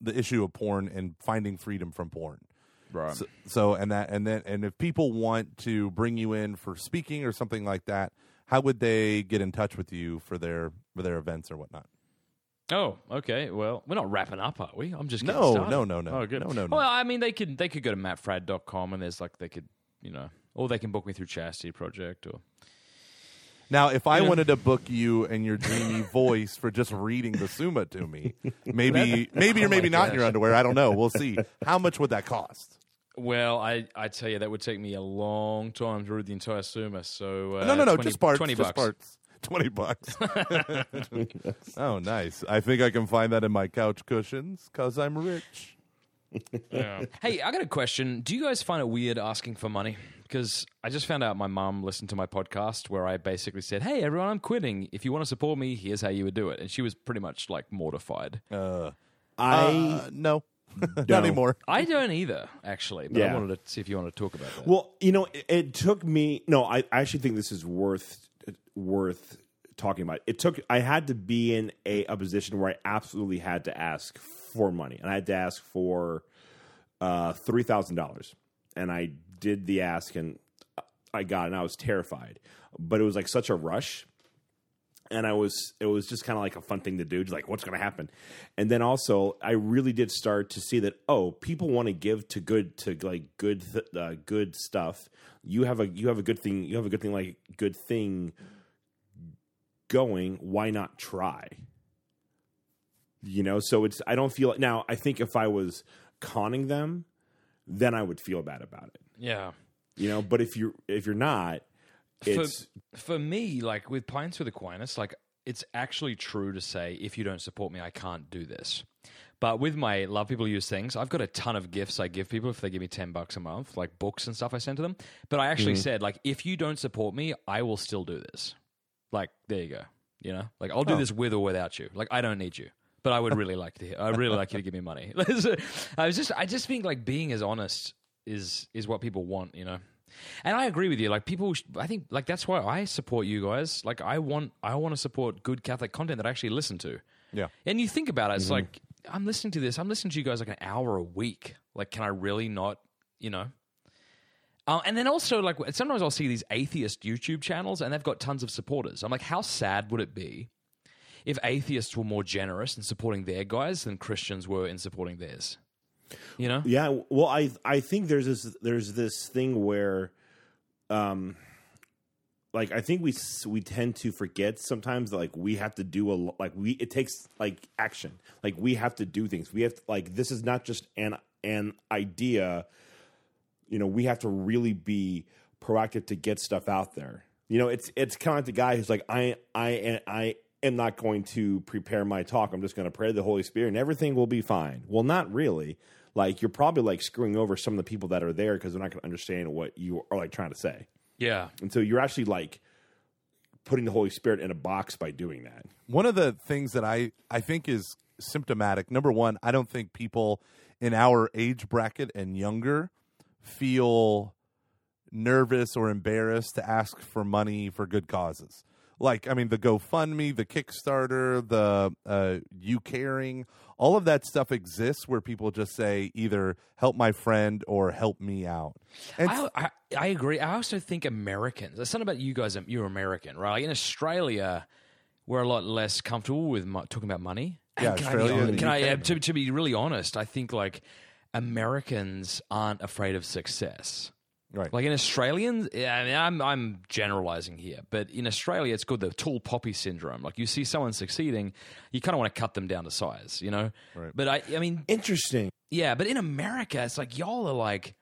the issue of porn and finding freedom from porn. Right. So, so and that and then and if people want to bring you in for speaking or something like that, how would they get in touch with you for their for their events or whatnot? Oh, okay. Well, we're not wrapping up, are we? I'm just getting No, started. no, no, no. Oh, good. No, no, no. Well, I mean, they could they could go to mattfradd.com and there's like they could you know, or they can book me through Chastity Project or Now, if I Yeah. wanted to book you and your dreamy [laughs] voice for just reading the Summa to me, [laughs] maybe maybe or maybe not in your underwear. I don't know. We'll see. [laughs] How much would that cost? Well, I I tell you that would take me a long time to read the entire Summa. So uh, no, no, no, 20 just parts. Twenty just bucks. parts. Twenty bucks. [laughs] [laughs] oh, nice. I think I can find that in my couch cushions because I'm rich. Hey, I got a question. Do you guys find it weird asking for money? Because I just found out my mom listened to my podcast where I basically said, "Hey, everyone, I'm quitting. If you want to support me, here's how you would do it." And she was pretty much like mortified. Uh, I uh, no, [laughs] not No. anymore. I don't either, actually. But I wanted to see if you want to talk about that. Well, you know, it, it took me. No, I, I actually think this is worth worth talking about. It took. I had to be in a, a position where I absolutely had to ask for money, and I had to ask for uh, three thousand dollars, and I did the ask, and I got, it, and I was terrified, but it was like such a rush. And I was, it was just kind of like a fun thing to do, just like what's going to happen. And then also, I really did start to see that oh, people want to give to good, to like good, th- uh, good stuff. You have a, you have a good thing, you have a good thing, like good thing going. Why not try? You know, so it's. I don't feel now. I think if I was conning them, then I would feel bad about it. yeah. You know, but if you're if you're not, it's for, for me, like with Pints with Aquinas, like it's actually true to say if you don't support me, I can't do this. But with my love people use things, I've got a ton of gifts I give people if they give me ten bucks a month, like books and stuff I send to them. But I actually mm-hmm. said, like, if you don't support me, I will still do this. Like, there you go. You know, like I'll do oh. this with or without you. Like, I don't need you. But I would really [laughs] like to. Hear, I really like you to give me money. [laughs] I was just, I just think like being as honest is is what people want. You know, and I agree with you. Like people, I think like that's why I support you guys. Like I want, I want to support good Catholic content that I actually listen to. Yeah. And you think about it, it's mm-hmm. like I'm listening to this. I'm listening to you guys like an hour a week. Like, can I really not? You know. Uh, and then also, like sometimes I'll see these atheist YouTube channels, and they've got tons of supporters. I'm like, how sad would it be if atheists were more generous in supporting their guys than Christians were in supporting theirs? You know? Yeah, well, I I think there's this there's this thing where, um, like I think we we tend to forget sometimes that, like we have to do a like we it takes like action like we have to do things we have to, like this is not just an an idea you know we have to really be proactive to get stuff out there. You know it's it's kind of like the guy who's like I I I am not going to prepare my talk. I'm just going to pray to the Holy Spirit and everything will be fine. Well not really. Like you're probably like screwing over some of the people that are there because they're not going to understand what you are like trying to say. Yeah. and so you're actually like putting the Holy Spirit in a box by doing that. One of the things that I, I think is symptomatic, number one, I don't think people in our age bracket and younger feel nervous or embarrassed to ask for money for good causes. Like, I mean, the GoFundMe, the Kickstarter, the uh, you caring, all of that stuff exists where people just say either help my friend or help me out. And I, I, I agree. I also think Americans. it's not about you guys. You're American, right? Like in Australia, we're a lot less comfortable with mo- talking about money. Yeah, And can Australia I be, can I uh, to, to be really honest? I think like Americans aren't afraid of success. right. Like in Australians, I mean, I'm I'm generalizing here, but in Australia, it's called the tall poppy syndrome. Like you see someone succeeding, you kind of want to cut them down to size, you know. Right. But I, I mean, Interesting. yeah, but in America, it's like y'all are like,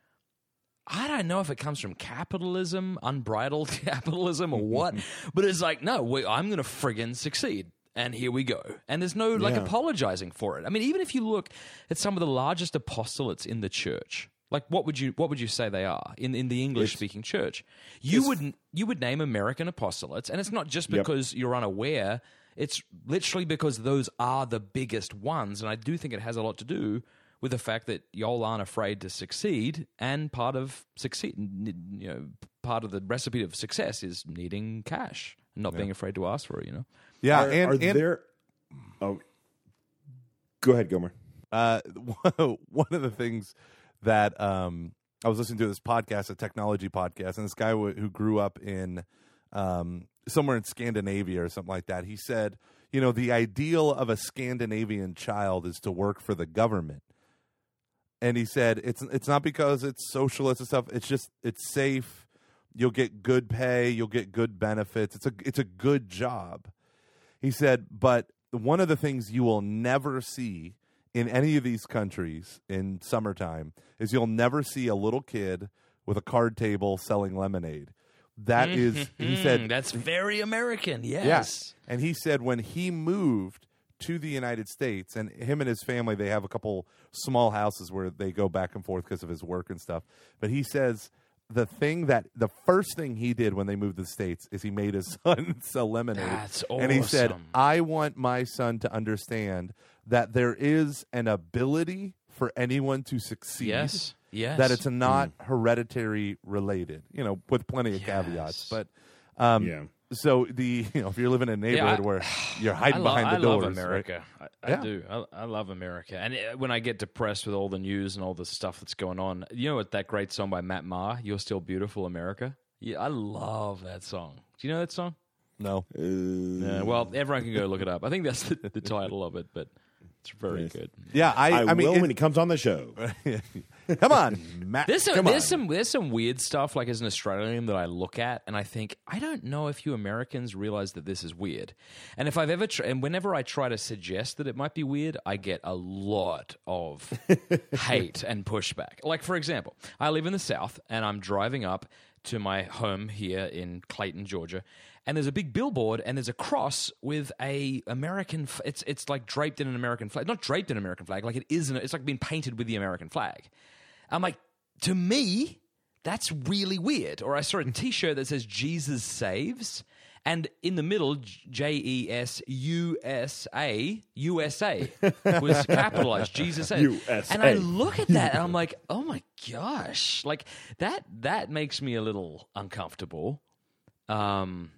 I don't know if it comes from capitalism, unbridled [laughs] capitalism, or what, [laughs] but it's like, no, we, I'm going to friggin' succeed. And here we go. And there's no like Yeah. apologizing for it. I mean, even if you look at some of the largest apostolates in the church, like what would you what would you say they are in, in the English speaking church? You would you would name American apostolates, and it's not just Yep. because you're unaware. It's literally because those are the biggest ones, and I do think it has a lot to do with the fact that y'all aren't afraid to succeed, and part of succeed, you know, part of the recipe of success is needing cash, and not being afraid to ask for it. You know, yeah, are, and, are and there? Oh, go ahead, Gomer. uh, [laughs] one of the things that um, I was listening to this podcast, a technology podcast, and this guy w- who grew up in um, somewhere in Scandinavia or something like that, he said, you know, the ideal of a Scandinavian child is to work for the government. And he said it's it's not because it's socialist and stuff. It's just it's safe. You'll get good pay. You'll get good benefits. It's a it's a good job. He said, but one of the things you will never see in any of these countries in summertime is you'll never see a little kid with a card table selling lemonade. That is, he Mm, said, that's very American. Yes. Yes. And he said when he moved to the United States, and him and his family, they have a couple small houses where they go back and forth because of his work and stuff. But he says the thing that the first thing he did when they moved to the States is he made his [laughs] son sell lemonade. That's And he said. I want my son to understand that there is an ability for anyone to succeed. Yes. Yes. That it's not hereditary related, you know, with plenty of caveats. But um, Yeah. So the [laughs] you know if you're living in a neighborhood I- where [sighs] you're hiding lo- behind I the doors, love right? America. I, I Yeah. do. I, I love America. And uh, when I get depressed with all the news and all the stuff that's going on, you know what that great song by Matt Maher, "You're Still Beautiful, America." Yeah, I love that song. Do you know that song? No, Uh, Yeah, well, everyone can go look it up. I think that's the, the title of it, but it's very good. yeah, I, I, I, mean, will it- when he comes on the show. [laughs] come on, Matt, There's some, there's on. some there's some weird stuff like as an Australian that I look at and I think I don't know if you Americans realize that this is weird. And if I've ever tr- and whenever I try to suggest that it might be weird, I get a lot of [laughs] hate and pushback. Like for example, I live in the South and I'm driving up to my home here in Clayton, Georgia. And there's a big billboard, and there's a cross with a American. f- It's it's like draped in an American flag, not draped in an American flag, like it is. An, it's like being painted with the American flag. I'm like, to me, that's really weird. Or I saw a T-shirt that says "Jesus saves," and in the middle, J E S U S A USA was [laughs] capitalized. Jesus saves. USA. And I look at that, and I'm like, oh my gosh, like that. That makes me a little uncomfortable. Um.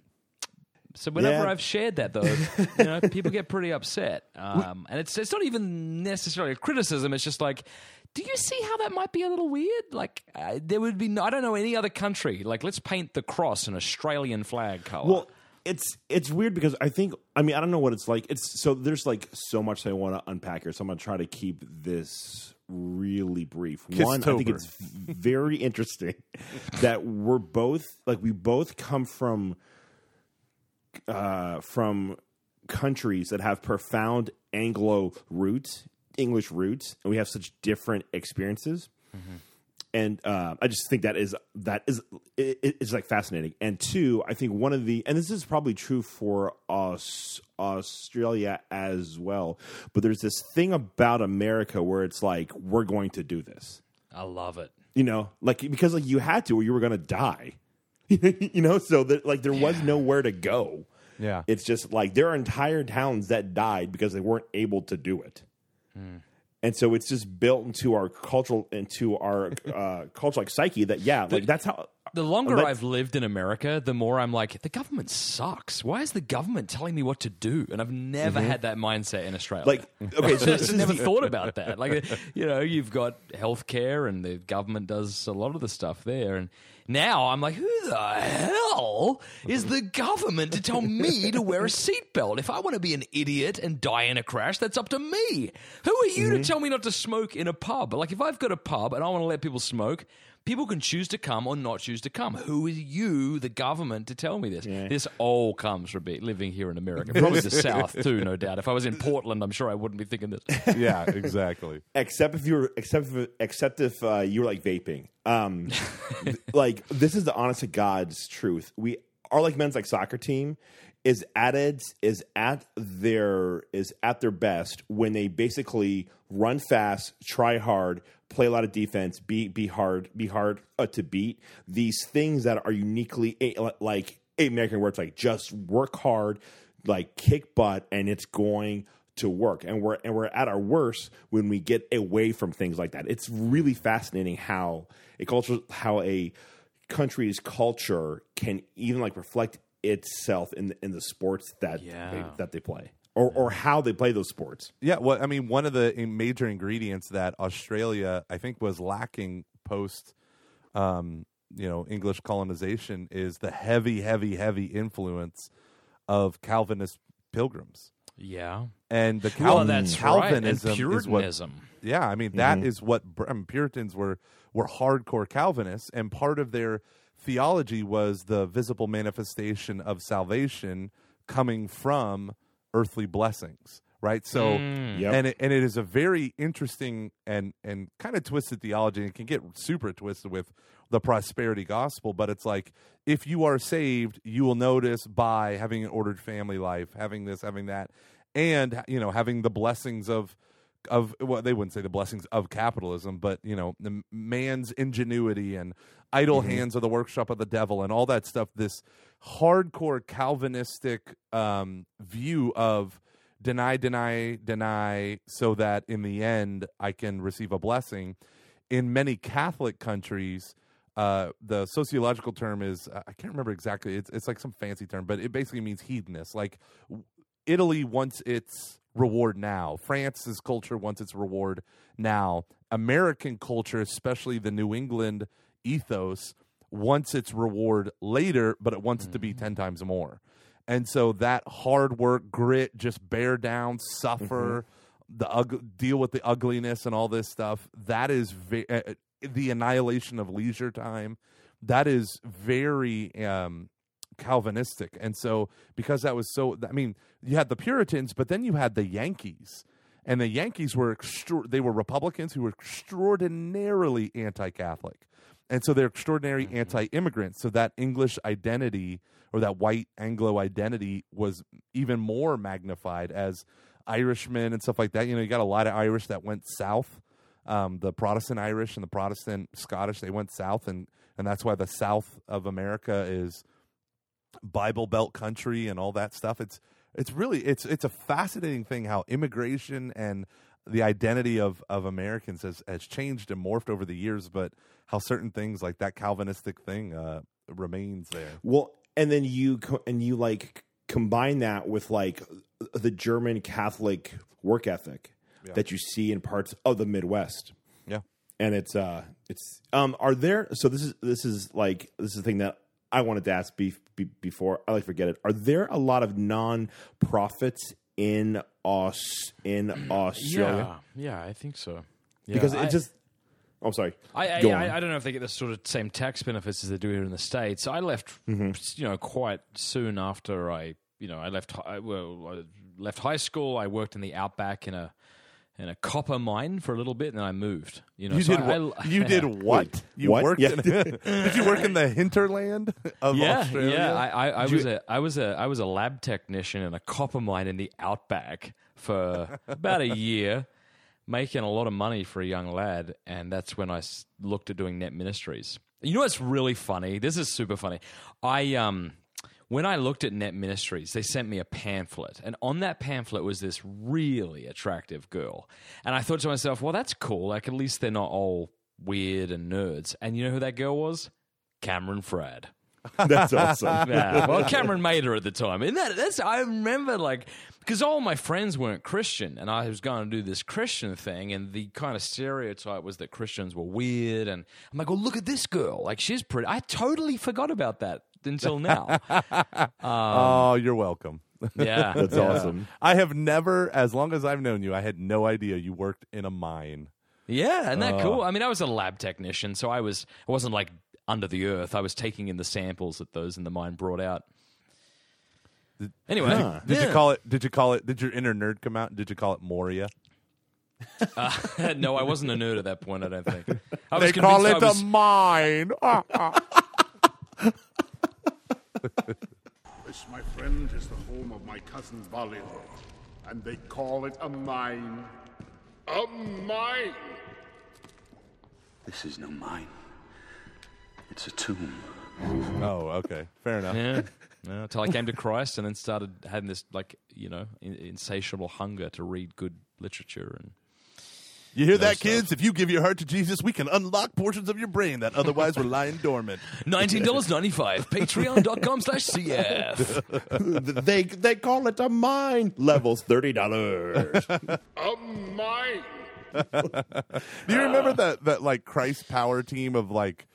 So whenever Yeah. I've shared that, though, you know, [laughs] people get pretty upset, um, and it's it's not even necessarily a criticism. It's just like, do you see how that might be a little weird? Like, uh, there would be, no, I don't know any other country. Like, let's paint the cross an Australian flag color. Well, it's it's weird because I think I mean I don't know what it's like. It's so there's like so much that I want to unpack here. So I'm gonna try to keep this really brief. One, I think it's very interesting [laughs] that we're both like we both come from uh, from countries that have profound Anglo roots, English roots, and we have such different experiences. And uh, I just think that is that is it, it's like fascinating. And two, I think one of the and this is probably true for us Australia as well. But there's this thing about America where it's like we're going to do this, I love it. you know, like because like you had to or you were going to die. [laughs] you know, so that like there was nowhere to go. Yeah. It's just like there are entire towns that died because they weren't able to do it. And so it's just built into our cultural into our [laughs] uh, cultural like psyche that yeah, like that's how The longer I've lived in America, the more I'm like, the government sucks. Why is the government telling me what to do? And I've never had that mindset in Australia. like [laughs] okay, so just never thought about that. Like, [laughs] you know, you've got healthcare and the government does a lot of the stuff there. And now I'm like, who the hell is the government to tell me [laughs] to wear a seatbelt? If I want to be an idiot and die in a crash, that's up to me. Who are you to tell me not to smoke in a pub? Like, if I've got a pub and I want to let people smoke, People can choose to come or not choose to come. Who is you, the government, to tell me this? This all comes from be- living here in America. Probably the [laughs] South too, no doubt. If I was in Portland, I'm sure I wouldn't be thinking this. [laughs] yeah, exactly. except if you're except if, except if uh, you were like vaping. Um, [laughs] like this is the honest to God's truth. We are like men's like soccer team is at its is at their is at their best when they basically run fast, try hard, play a lot of defense, be be hard, be hard uh, to beat. These things that are uniquely eh, like American words like just work hard, like kick butt, and it's going to work and we're and we're at our worst when we get away from things like that it's really fascinating how a culture how a country's culture can even like reflect itself in the, in the sports that Yeah. they, that they play or or how they play those sports Yeah, well, I mean, one of the major ingredients that Australia, I think, was lacking post, um, you know, English colonization is the heavy, heavy, heavy influence of Calvinist pilgrims Yeah. and the Well, that's Calvinism right. And is what Puritanism. yeah, I mean that is what I mean, Puritans were were hardcore Calvinists, and part of their theology was the visible manifestation of salvation coming from earthly blessings, right? So, hmm. Yep. and it, and it is a very interesting and and kind of twisted theology, and can get super twisted with the prosperity gospel. But it's like if you are saved, you will notice by having an ordered family life, having this, having that, and you know having the blessings of of well they wouldn't say the blessings of capitalism but you know the man's ingenuity and idle hands are the workshop of the devil and all that stuff this hardcore calvinistic um, view of deny deny deny so that in the end i can receive a blessing. In many catholic countries uh, the sociological term is i can't remember exactly it's, it's like some fancy term but it basically means hedonist like Italy wants its reward now. France's culture wants its reward now. American culture, especially the New England ethos, wants its reward later, but it wants it to be 10 times more. And so that hard work, grit, just bear down, suffer, the ug- deal with the ugliness and all this stuff, that is ve- uh, the annihilation of leisure time. That is very um, Calvinistic. And so, because that was so, I mean, you had the Puritans, but then you had the Yankees. And the Yankees were extra- they were Republicans who were extraordinarily anti-Catholic, and so they're extraordinary anti-immigrant. So that English identity or that white Anglo identity was even more magnified as Irishmen and stuff like that. You know, you got a lot of Irish that went south. Um, the Protestant Irish and the Protestant Scottish they went south, and and that's why the South of America is Bible Belt country and all that stuff. It's it's really it's it's a fascinating thing how immigration and the identity of of Americans has has changed and morphed over the years, but how certain things like that Calvinistic thing uh, remains there. Well, and then you co- and you like combine that with like the German Catholic work ethic that you see in parts of the Midwest. Yeah. and it's uh it's um are there so this is this is like this is the thing that I wanted to ask be, be, before I like forget it are there a lot of non profits in Aus in Australia Yeah, yeah, I think so. Yeah, because I- it just oh sorry I, I. I, I don't know if they get the sort of same tax benefits as they do here in the states. I left, Mm-hmm. you know, quite soon after I, you know, I left. Well, I left high school. I worked in the outback in a in a copper mine for a little bit, and then I moved. You know, You so did I, what? I- you did [laughs] what? Wait, you what? worked? Yeah. In, [laughs] did you work in the hinterland of yeah, Australia? yeah. I, I, I was a I was a I was a lab technician in a copper mine in the outback for about a year, making a lot of money for a young lad, and that's when I s- looked at doing net ministries. You know what's really funny? This is super funny. I um when I looked at Net Ministries, they sent me a pamphlet, and on that pamphlet was this really attractive girl. And I thought to myself, well, that's cool. Like at least they're not all weird and nerds. And you know who that girl was? Cameron Fradd. [laughs] That's awesome. [laughs] Yeah, well, Cameron made her at the time, and that, that's I remember like because all my friends weren't Christian, and I was going to do this Christian thing, and the kind of stereotype was that Christians were weird, and I'm like, well, look at this girl, like she's pretty. I totally forgot about that until now. [laughs] Um, oh, you're welcome. yeah, [laughs] That's awesome. I have never, as long as I've known you, I had no idea you worked in a mine. yeah, isn't that cool? Uh. I mean, I was a lab technician, so I was I wasn't like under the earth. I was taking in the samples that those in the mine brought out. Anyway, Huh. Did yeah. you call it? Did you call it? Did your inner nerd come out? Did you call it Moria? [laughs] Uh, no, I wasn't a nerd at that point. I don't think. I They call it was- a mine. [laughs] This, my friend, is the home of my cousin Balin, and they call it a mine. A mine! This is no mine. It's a tomb. oh, okay, fair enough. Yeah. [laughs] Yeah, until I came to Christ and then started having this like you know in, insatiable hunger to read good literature and You hear that, kids? If you give your heart to Jesus, we can unlock portions of your brain that otherwise were lying dormant. [laughs] nineteen dollars ninety five [laughs] Patreon.com slash CF. [laughs] they they call it a mine. Levels thirty dollars. A mine! Do you remember that that like Christ power team of like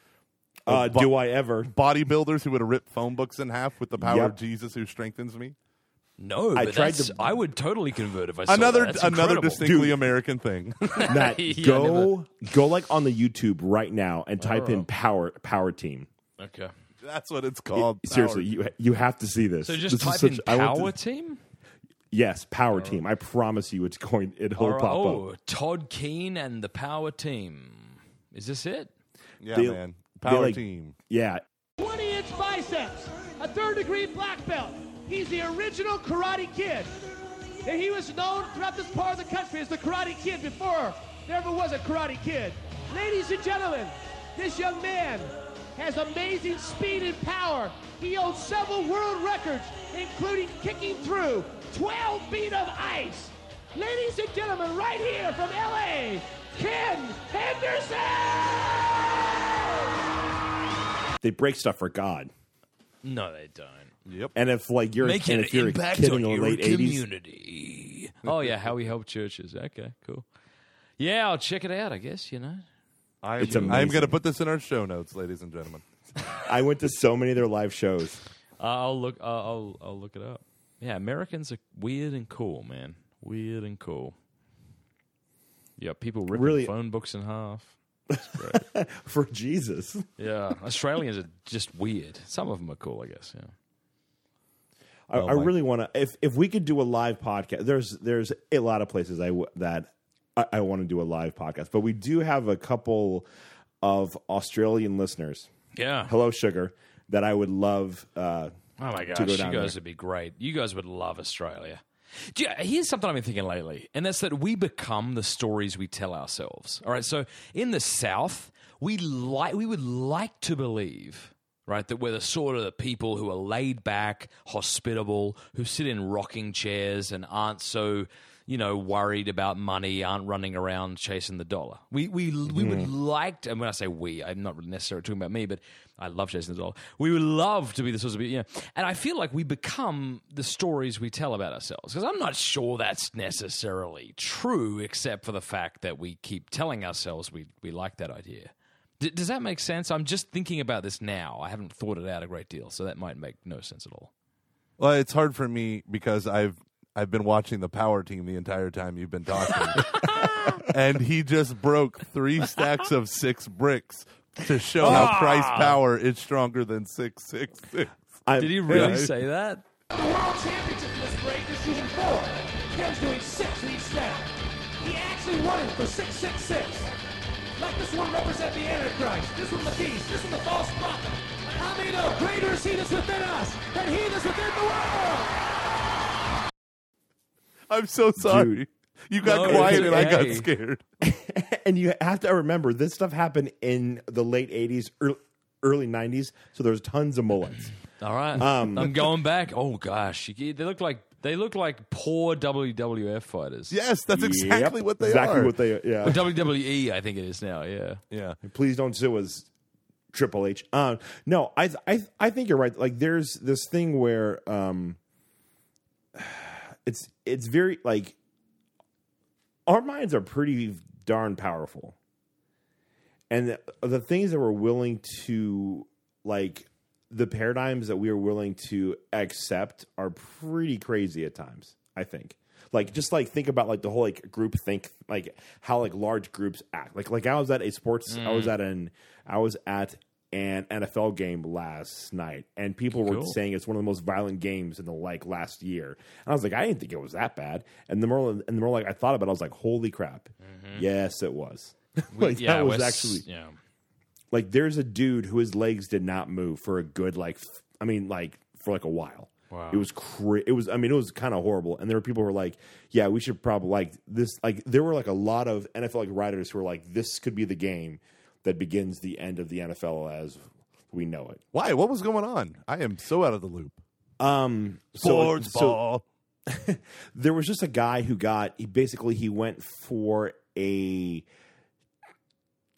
Uh, bo- do I ever? bodybuilders who would have ripped phone books in half with the power Yep. of Jesus who strengthens me? No, I but tried that's, to- I would totally convert if I saw Another that. That's another incredible. distinctly Dude. American thing. [laughs] Matt, Yeah, go go like on the YouTube right now and type in oh. power power team. Okay, That's what it's called. Seriously, you you have to see this. so just This is type such- in I want to- power team. yes, power oh. team. I promise you, it's going. It'll All right. pop Oh, up. Todd Keane and the power team. Is this it? yeah, they- man. they, Power like- team. Yeah, 20 inch biceps, a third degree black belt. He's the original Karate Kid. And he was known throughout this part of the country as the Karate Kid before there ever was a Karate Kid. Ladies and gentlemen, this young man has amazing speed and power. He owns several world records, including kicking through 12 feet of ice. Ladies and gentlemen, right here from LA, Ken Henderson! they break stuff for God. No, they don't. Yep. And if like you're Making an if you're a impact kid on in the your late eighties, community. [laughs] oh yeah, how we help churches. Okay, cool. Yeah, I'll check it out. I guess you know. I'm, I'm going to put this in our show notes, ladies and gentlemen. [laughs] I went to so many of their live shows. Uh, I'll look. I'll, I'll I'll look it up. Yeah, Americans are weird and cool, man. Weird and cool. Yeah, people ripping Really- phone books in half. That's great. [laughs] for Jesus. yeah, Australians are just weird. Some of them are cool, I guess. Yeah. I, Oh, I really want to. If if we could do a live podcast, there's there's a lot of places I w- that I, I want to do a live podcast, but we do have a couple of Australian listeners. Yeah. Hello, sugar. That I would love. Uh, Oh my gosh, go you guys there. would be great. You guys would love Australia. You- here's something I've been thinking lately, and that's that we become the stories we tell ourselves. All right, so in the South, we like we would like to believe, right, that we're the sort of the people who are laid back, hospitable, who sit in rocking chairs and aren't so. You know, worried about money, aren't running around chasing the dollar. We we we would mm-hmm. like to, and when I say we, I'm not necessarily talking about me, but I love chasing the dollar. We would love to be the sorts of people, yeah. And I feel like we become the stories we tell about ourselves because I'm not sure that's necessarily true, except for the fact that we keep telling ourselves we we like that idea. D- does that make sense? I'm just thinking about this now. I haven't thought it out a great deal, so that might make no sense at all. Well, it's hard for me because I've I've been watching the power team the entire time you've been talking. [laughs] and he just broke three stacks of six bricks to show Ah. how Christ's power is stronger than six six six. I, Did he really Yeah. say that? The world championship in this break is season four. Ken's doing six each step. He actually won it for 666. Let this one represent the Antichrist, this one the beast, this one the false prophet. How many know greater is he that's within us than he that's within the world? I'm so sorry. Dude. You got No, quiet and I got scared. [laughs] and you have to remember this stuff happened in the late '80s, ear- early '90s, so there's tons of mullets. All right, Um, I'm going back. Oh gosh, they look like they look like poor WWF fighters. Yes, that's exactly Yep, what they exactly are. what they are. yeah. Or WWE, I think it is now. Yeah. yeah. Please don't sue us, Triple H. Uh, no, I I I think you're right. Like there's this thing where um, [sighs] it's it's very like our minds are pretty darn powerful, and the, the things that we're willing to like the paradigms that we are willing to accept are pretty crazy at times. I think. Like just like think about like the whole like group think like how like large groups act. Like like I was at a sports I was mm. at an I was at an NFL game last night and people were saying it's one of the most violent games in the like last year. And I was like I didn't think it was that bad. And the more and the more like I thought about it I was like holy crap. Mm-hmm. Yes it was. [laughs] like yeah, that was actually yeah. Like there's a dude who his legs did not move for a good like f- I mean like for like a while. Wow. It was cra- it was I mean it was kind of horrible and there were people who were like yeah we should probably like this like there were like a lot of NFL like writers who were like this could be the game that begins the end of the NFL as we know it. Why? What was going on? I am so out of the loop. Um so- Sports so, ball. [laughs] there was just a guy who got he basically he went for a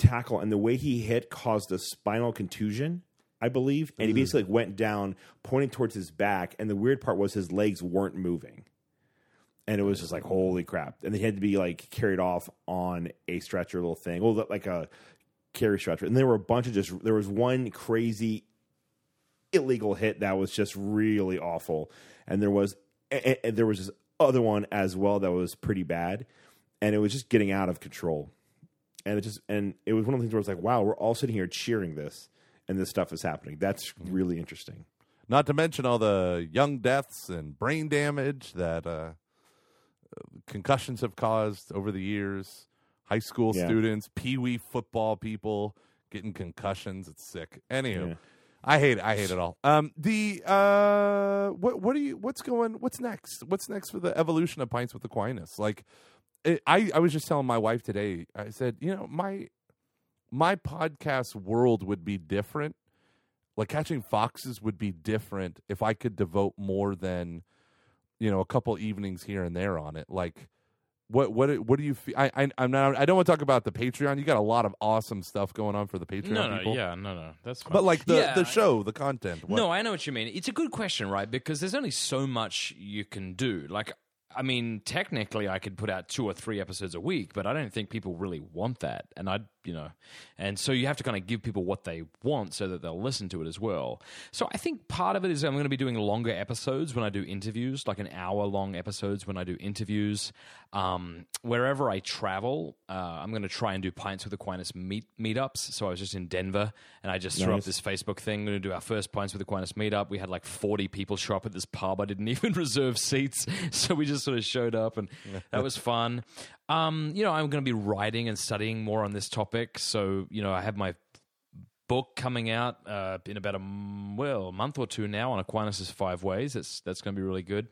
tackle and the way he hit caused a spinal contusion i believe and he mm. basically went down pointing towards his back and the weird part was his legs weren't moving. And it was just like holy crap. And they had to be like carried off on a stretcher little thing. Well like a carry stretcher. And there were a bunch of just there was one crazy illegal hit that was just really awful. And there was and, and there was this other one as well that was pretty bad. And it was just getting out of control and it just and it was one of the things where it's like wow we're all sitting here cheering this and this stuff is happening that's really interesting Not to mention all the young deaths and brain damage that uh, concussions have caused over the years. High school Yeah. students, pee wee football people getting concussions. It's sick. Anywho, Yeah. I hate it. I hate it all. Um, the uh, what what are you? What's going? What's next? What's next for the evolution of pints with Aquinas? Like, it, I I was just telling my wife today. I said, you know, my my podcast world would be different like catching foxes would be different if I could devote more than you know a couple evenings here and there on it. Like, what what what do you feel? I, I I'm not. I don't want to talk about the Patreon. You got a lot of awesome stuff going on for the Patreon No, no, people. yeah, no, no, that's fine. But like the Yeah, the show, the content. What? No, I know what you mean. It's a good question, right? Because there's only so much you can do. Like, I mean, technically, I could put out two or three episodes a week, but I don't think people really want that. And I, you know, and so you have to kind of give people what they want so that they'll listen to it as well. So I think part of it is I'm going to be doing longer episodes when I do interviews, like an hour long episodes when I do interviews. Um, wherever I travel, uh, I'm going to try and do Pints with Aquinas meet meetups. So I was just in Denver and I just threw up this Facebook thing. Going to do our first Pints with Aquinas meetup. We had like 40 people show up at this pub. I didn't [laughs] even reserve seats, so we just [laughs] sort of showed up, and that was fun. Um, you know, I'm going to be writing and studying more on this topic. So you know, I have my book coming out uh, in about a well a month or two now on Aquinas' five ways. That's that's going to be really good.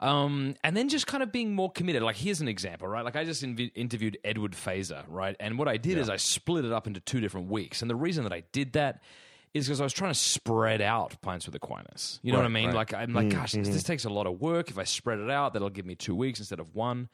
Um, and then just kind of being more committed. Like here's an example, right? Like I just inv- interviewed Edward Feser, right? And what I did is I split it up into two different weeks. And the reason that I did that is because I was trying to spread out Pints with Aquinas. You know what I mean? right. Like I'm like, mm, gosh, this mm, mm. takes a lot of work. If I spread it out, that'll give me two weeks instead of one.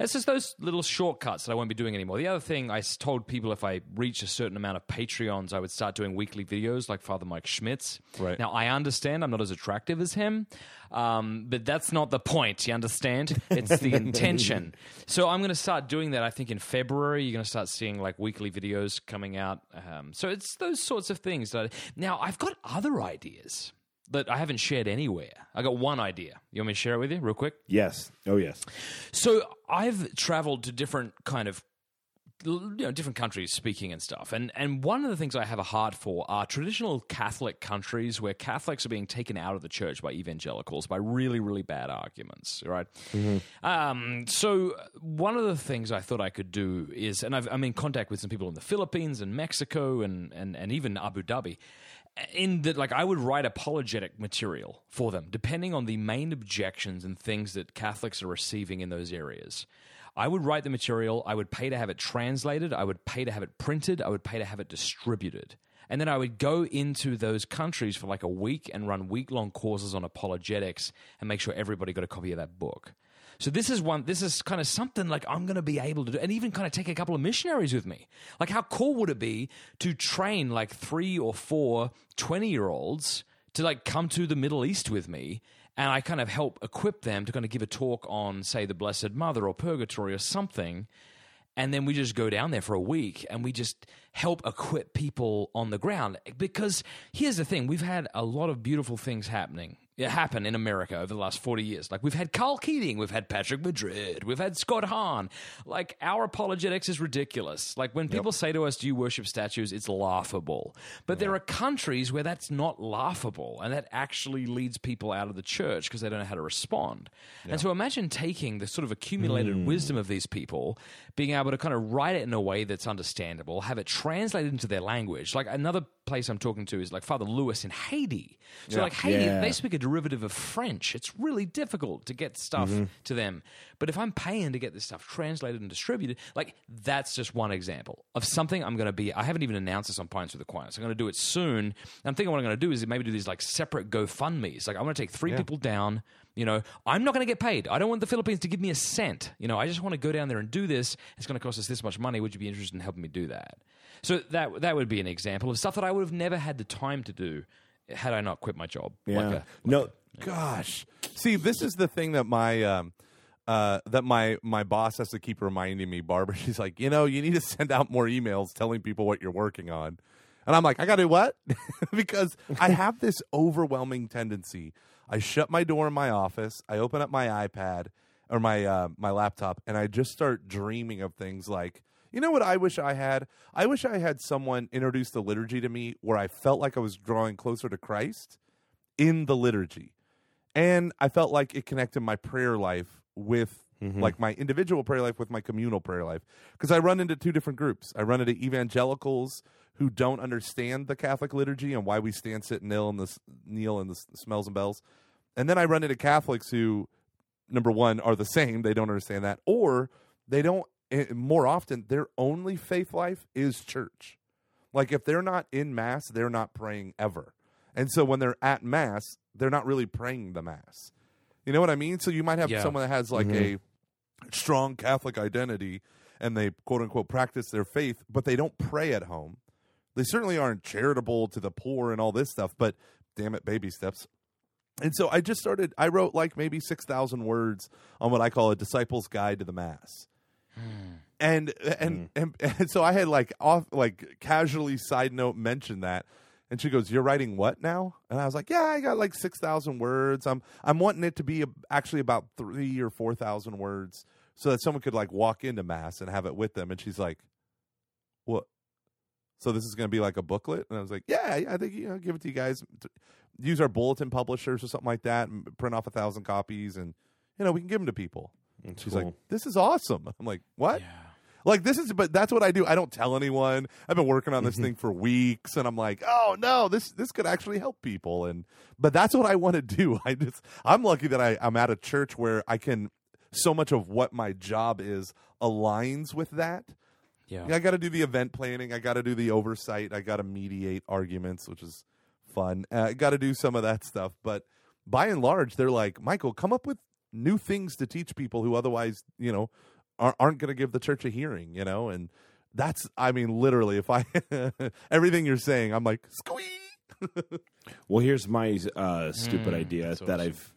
It's just those little shortcuts that I won't be doing anymore. The other thing I told people if I reach a certain amount of Patreons, I would start doing weekly videos like Father Mike Schmitz. Right. Now, I understand I'm not as attractive as him, um, but that's not the point. You understand? It's the [laughs] intention. So I'm going to start doing that. I think in February, you're going to start seeing like weekly videos coming out. Um, so it's those sorts of things. That now, I've got other ideas that I haven't shared anywhere. I got one idea. You want me to share it with you real quick? yes oh yes So I've traveled to different kind of you know different countries speaking and stuff and and one of the things i have a heart for are traditional catholic countries where catholics are being taken out of the church by evangelicals by really really bad arguments right um, so one of the things i thought i could do is and I've, i'm in contact with some people in the philippines and mexico and and, and even abu dhabi in that like i would write apologetic material for them depending on the main objections and things that catholics are receiving in those areas I would write the material. I would pay to have it translated. I would pay to have it printed. I would pay to have it distributed. And then I would go into those countries for like a week and run week long courses on apologetics and make sure everybody got a copy of that book. So this is one. This is kind of something like I'm going to be able to do, and even kind of take a couple of missionaries with me. Like, how cool would it be to train like three or four 20 year olds to like come to the Middle East with me, and I kind of help equip them to kind of give a talk on, say, the Blessed Mother or Purgatory or something. And then we just go down there for a week and we just help equip people on the ground. Because here's the thing we've had a lot of beautiful things happening happen in America over the last 40 years. Like we've had Karl Keating, we've had Patrick Madrid, we've had Scott Hahn. Like our apologetics is ridiculous. Like when people say to us, Do you worship statues? It's laughable. But there are countries where that's not laughable and that actually leads people out of the church because they don't know how to respond. And so imagine taking the sort of accumulated hmm. wisdom of these people, being able to kind of write it in a way that's understandable, have it translated into their language. Like another place I'm talking to is like Father Lewis in Haiti. So like Haiti, Yeah. they speak a derivative of French. It's really difficult to get stuff mm-hmm. to them. But if I'm paying to get this stuff translated and distributed, like that's just one example of something I'm going to be. I haven't even announced this on Pints with Aquinas. I'm going to do it soon. I'm thinking what I'm going to do is maybe do these like separate GoFundMe's. Like I'm going to take three people down. You know, I'm not going to get paid. I don't want the Philippines to give me a cent. You know, I just want to go down there and do this. It's going to cost us this much money. Would you be interested in helping me do that? So that that would be an example of stuff that I would have never had the time to do had I not quit my job. Yeah. Like a, no, Gosh, see, this is the thing that my um, uh, that my my boss has to keep reminding me. Barbara, [laughs] she's like, you know, you need to send out more emails telling people what you're working on, and I'm like, I got to do what? [laughs] because I have this overwhelming tendency. I shut my door in my office. I open up my iPad or my uh, my laptop, and I just start dreaming of things like. You know what I wish I had? I wish I had someone introduce the liturgy to me where I felt like I was drawing closer to Christ in the liturgy. And I felt like it connected my prayer life with like my individual prayer life with my communal prayer life. Because I run into two different groups. I run into evangelicals who don't understand the Catholic liturgy and why we stand, sit, kneel, and the kneel and the smells and bells. And then I run into Catholics who, number one, are the same. They don't understand that, or they don't. eh, More often, their only faith life is church. Like if they're not in mass, they're not praying ever. And so when they're at mass, they're not really praying the mass. You know what I mean? So you might have Yeah. someone that has like a strong Catholic identity and they quote unquote practice their faith, but they don't pray at home. They certainly aren't charitable to the poor and all this stuff, but damn it, baby steps. And so I just started I wrote like maybe 6,000 words on what I call a disciple's guide to the mass hmm. and and, hmm. and [laughs] and so I had like off like casually side note mentioned that, and she goes, "You're writing what now?" And I was like, "Yeah, I got like six thousand words. I'm I'm wanting it to be a, actually about three or four thousand words, so that someone could like walk into mass and have it with them." And she's like, "What?" So this is going to be like a booklet, and I was like, "Yeah, yeah, I think you know, give it to you guys. Use our bulletin publishers or something like that, and print off a thousand copies, and you know we can give them to people." She's like, "This is awesome." I'm like, "What?" Like this is, but that's what I do. I don't tell anyone. I've been working on this mm-hmm. thing for weeks, and I'm like, oh no, this this could actually help people. And but that's what I want to [laughs] do. I just I'm lucky that I, I'm at a church where I can so much of what my job is aligns with that. Yeah. I got to do the event planning. I got to do the oversight. I got to mediate arguments, which is fun. Uh, I got to do some of that stuff. But by and large, they're like, Michael, come up with new things to teach people who otherwise, you know, aren't, aren't going to give the church a hearing, you know? And that's, I mean, literally, if I, [laughs] everything you're saying, I'm like, squeak. [laughs] Well, here's my uh, stupid idea that I've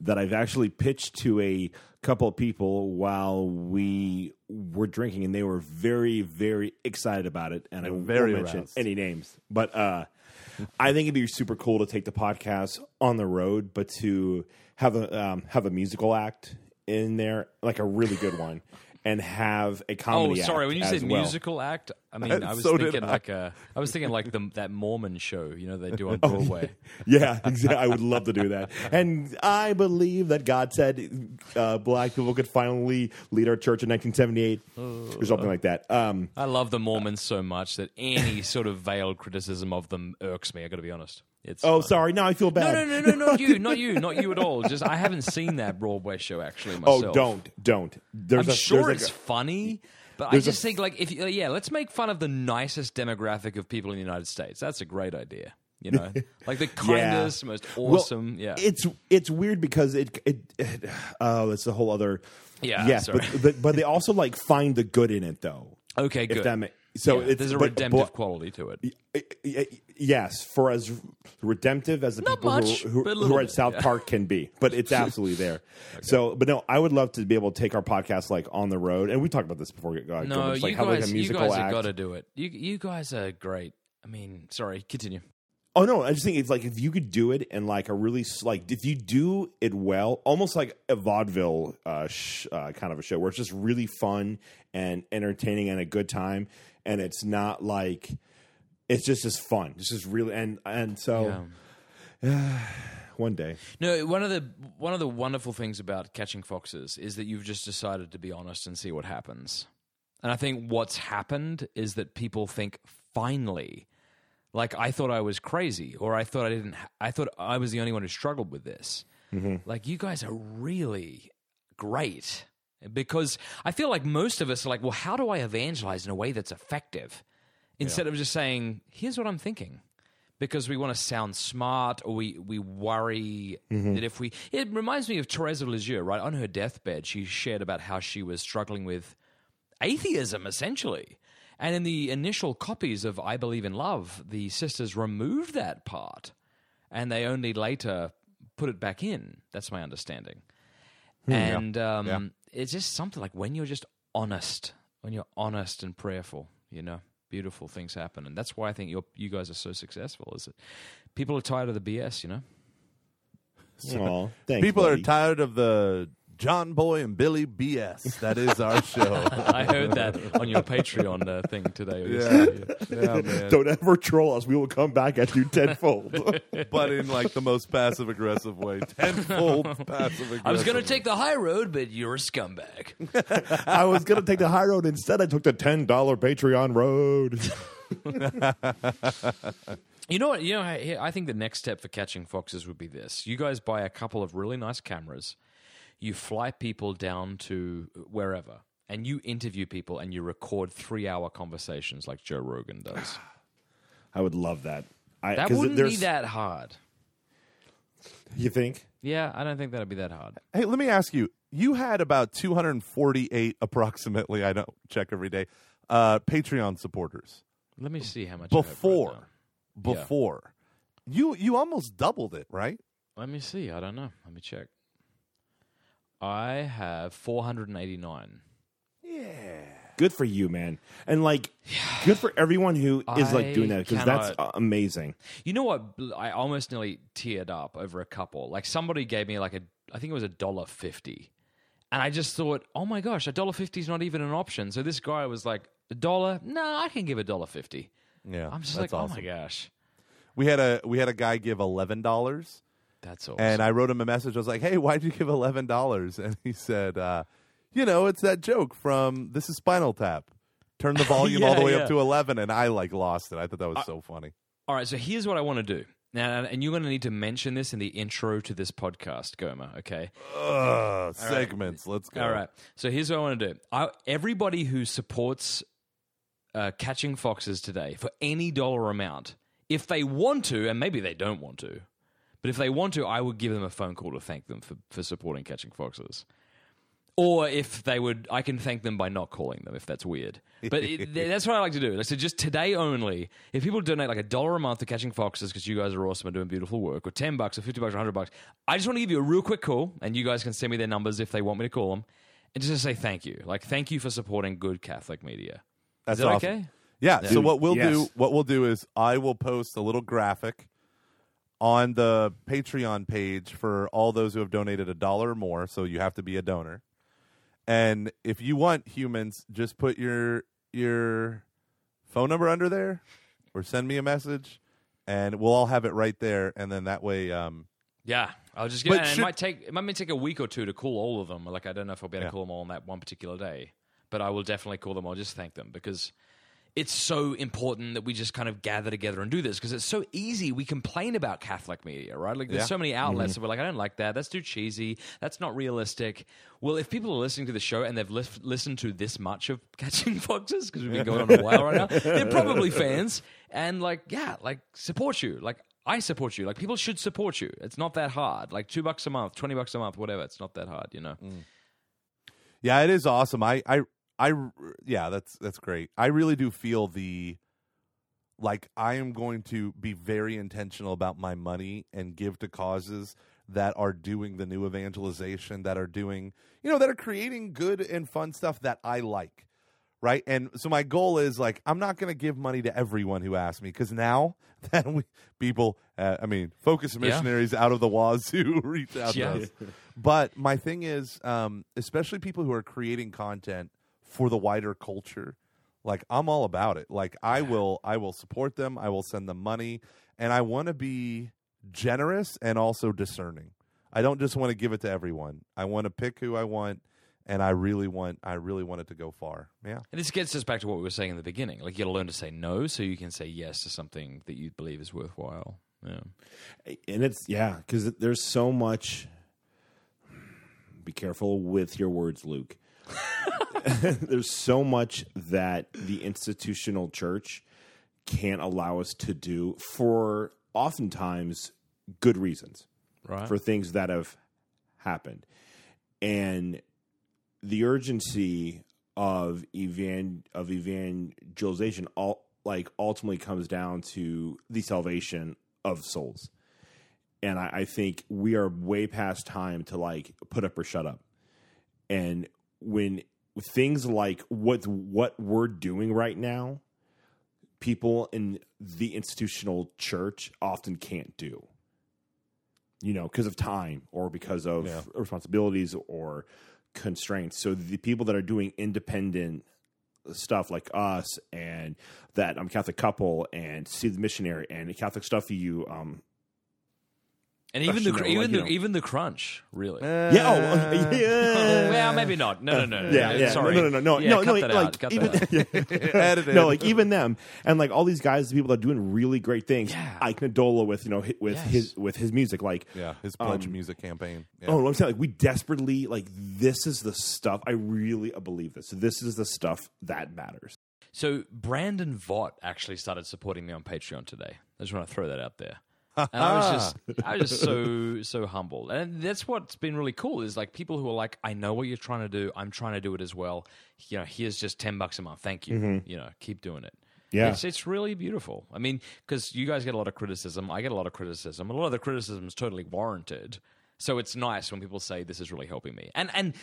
that I've actually pitched to a couple of people while we were drinking, and they were very, very excited about it. And I won't very mention aroused. any names, but uh, I think it'd be super cool to take the podcast on the road, but to have a um, have a musical act in there, like a really good one, and have a comedy. Oh, comedy. sorry. act When you said well. musical act, I mean, I was So thinking I. like a, I was thinking like the that Mormon show, you know, they do on [laughs] Broadway. Yeah, exactly. I would love to do that. And I believe that God said uh, black people could finally lead our church in 1978 or something like that. Um, I love the Mormons so much that any sort of veiled criticism of them irks me. I got to be honest. It's oh, uh, sorry. Now I feel bad. no, no, no, no, not [laughs] you, not you, not you at all. Just I haven't seen that Broadway show actually myself. Oh, don't, don't. There's I'm a, sure there's it's like funny, But I There's a just think, like, if you, uh, yeah, let's make fun of the nicest demographic of people in the United States. That's a great idea. You know, [laughs] like the kindest, most Well, awesome. yeah, It's it's weird because it it, it oh, it's a whole other. Yeah, Yes, sorry. but, but but they also like find the good in it though. okay. If Good. that ma- so Yeah, it's there's a redemptive but- quality to it. Yes, for as redemptive as the Not people much, who, who, who are at South yeah. Park can be, but it's [laughs] absolutely there. So, but no, I would love to be able to take our podcast like on the road, and we talked about this before. Uh, No, like you like guys, a you guys have got to do it. You you guys are great. I mean, sorry, continue. Oh no, I just think it's like if you could do it and like a really like if you do it well, almost like a vaudeville uh, sh- uh, kind of a show where it's just really fun and entertaining and a good time, and it's not like it's just as fun. It's just really and and so [sighs] one day. No, one of the one of the wonderful things about catching foxes is that you've just decided to be honest and see what happens. And I think what's happened is that people think finally, like I thought I was crazy, or I thought I didn't. I thought I was the only one who struggled with this. Mm-hmm. Like you guys are really great because I feel like most of us are like, well, how do I evangelize in a way that's effective? Instead of just saying, here's what I'm thinking because we want to sound smart or we, we worry that if we. It reminds me of Teresa Lisieux, right? On her deathbed, she shared about how she was struggling with atheism, essentially. And in the initial copies of I Believe in Love, the sisters removed that part and they only later put it back in. That's my understanding. and um, it's just something like when you're just honest, when you're honest and prayerful, you know, beautiful things happen. And that's why I think you're, you guys are so successful, is that people are tired of the BS, you know? Aw, thanks, People buddy. are tired of the John Boy and Billy BS. That is our [laughs] show. I heard that on your Patreon uh, thing today. yeah, yeah, man. Don't ever troll us. We will come back at you tenfold. [laughs] But in like the most passive aggressive way, tenfold passive aggressive. I was going to take the high road, but you're a scumbag. I was going to take the high road. Instead, I took the $10 Patreon road. [laughs] You know what? You know, I, I think the next step for catching foxes would be this: you guys buy a couple of really nice cameras, you fly people down to wherever, and you interview people, and you record three-hour conversations like Joe Rogan does. [sighs] I would love that. I, That wouldn't be that hard. You think? Yeah, I don't think that'd be that hard. Hey, let me ask you. You had about 248 approximately, I don't check every day, uh, Patreon supporters Let me see how much I have right before. before. You you almost doubled it, right? Let me see. I don't know. Let me check. I have 489. Yeah, Good for you, man. And like, good for everyone who is like doing that because that's uh, amazing. You know what? I almost nearly teared up over a couple. Like somebody gave me like a, I think it was a dollar fifty, and I just thought, oh my gosh, a dollar fifty is not even an option. So this guy was like, a dollar? No, I can give a dollar fifty. Yeah, I'm just that's like, awesome. oh my gosh, We had a we had a guy give eleven dollars, that's awesome. and I wrote him a message. I was like, "Hey, why'd you give eleven dollars?" [laughs] And he said, uh, "You know, it's that joke from This Is Spinal Tap. Turn the [laughs] volume all the way yeah. up to eleven, and I like lost it. I thought that was so funny. All right, so here's what I want to do. Now, and you're going to need to mention this in the intro to this podcast, Goma, okay? Ugh, segments. Let's go. All right. So here's what I want to do. I, everybody who supports uh, catching foxes today for any dollar amount, if they want to, and maybe they don't want to, but if they want to, I would give them a phone call to thank them for, for supporting catching foxes. Or if they would, I can thank them by not calling them if that's weird. But it, [laughs] that's what I like to do. Like, so just today only, if people donate like a dollar a month to catching foxes because you guys are awesome and doing beautiful work, or ten bucks, or fifty bucks, or hundred bucks, I just want to give you a real quick call, and you guys can send me their numbers if they want me to call them, and just to say thank you. Like thank you for supporting good Catholic media. That's Is that awesome. okay? Yeah. So what we'll yes. do, what we'll do is, I will post a little graphic on the Patreon page for all those who have donated a dollar or more. So you have to be a donor. And if you want humans, just put your your phone number under there, or send me a message, and we'll all have it right there. And then that way, um, Yeah, I'll just get. and should- it might take it might take a week or two to call all of them. Like I don't know if I'll be able Yeah. to call them all on that one particular day, but I will definitely call them. I'll just thank them because it's so important that we just kind of gather together and do this because it's so easy. We complain about Catholic media, right? Like there's Yeah. so many outlets mm-hmm. that we're like, I don't like that. That's too cheesy. That's not realistic. Well, if people are listening to the show and they've lis- listened to this much of [laughs] Catching Foxes because we've been going on a while right now, they're probably fans. And like, yeah, like support you. Like I support you. Like people should support you. It's not that hard. Like two bucks a month, twenty bucks a month, whatever. It's not that hard, you know. Mm. Yeah, it is awesome. I, I, I, yeah, that's that's great. I really do feel the, like I am going to be very intentional about my money and give to causes that are doing the new evangelization, that are doing, you know, that are creating good and fun stuff that I like, right? And so my goal is like I'm not going to give money to everyone who asks me because now [laughs] that we people, uh, I mean, focus Yeah. missionaries out of the wazoo [laughs] reach out Yeah. to us. But my thing is, um, especially people who are creating content for the wider culture, like I'm all about it. Like I will, I will support them. I will send them money, and I want to be generous and also discerning. I don't just want to give it to everyone. I want to pick who I want, and I really want, I really want it to go far. Yeah, And this gets us back to what we were saying in the beginning. Like you got to learn to say no, so you can say yes to something that you believe is worthwhile. Yeah. and it's yeah because there's so much be careful with your words luke [laughs] there's so much that the institutional church can't allow us to do for oftentimes good reasons Right. for things that have happened. And the urgency of evan of evangelization all like ultimately comes down to the salvation of souls. And I, I think we are way past time to like put up or shut up. And when things like what what we're doing right now people in the institutional church often can't do you know because of time or because of Yeah. responsibilities or constraints so the people that are doing independent stuff like us and that I'm um, Catholic couple and see the missionary and Catholic stuff you um And even the even like, the you know- even the crunch, really. yeah oh [laughs] yeah well, maybe not. No, no, no. no. yeah, yeah. Sorry. No, no, no, no, Yeah, no, cut no. that like out. Cut even, that out. [laughs] [laughs] edited. no, like even them, and like all these guys, the people that are doing really great things. Yeah. Ike Ndolo with you know with Yes. his with his music, like yeah, his pledge Um, music campaign. Yeah. oh, I'm saying like we desperately like this is the stuff. I really believe this. This is the stuff that matters. So Brandon Vogt actually started supporting me on Patreon today. I just want to throw that out there. And I was [laughs] just, I was just so, so humbled, and that's what's been really cool. Is like people who are like, I know what you're trying to do. I'm trying to do it as well. You know, here's just ten bucks a month. Thank you. Mm-hmm. You know, keep doing it. Yeah. it's, it's really beautiful. I mean, because you guys get a lot of criticism, I get a lot of criticism. A lot of the criticism is totally warranted. So it's nice when people say this is really helping me. And and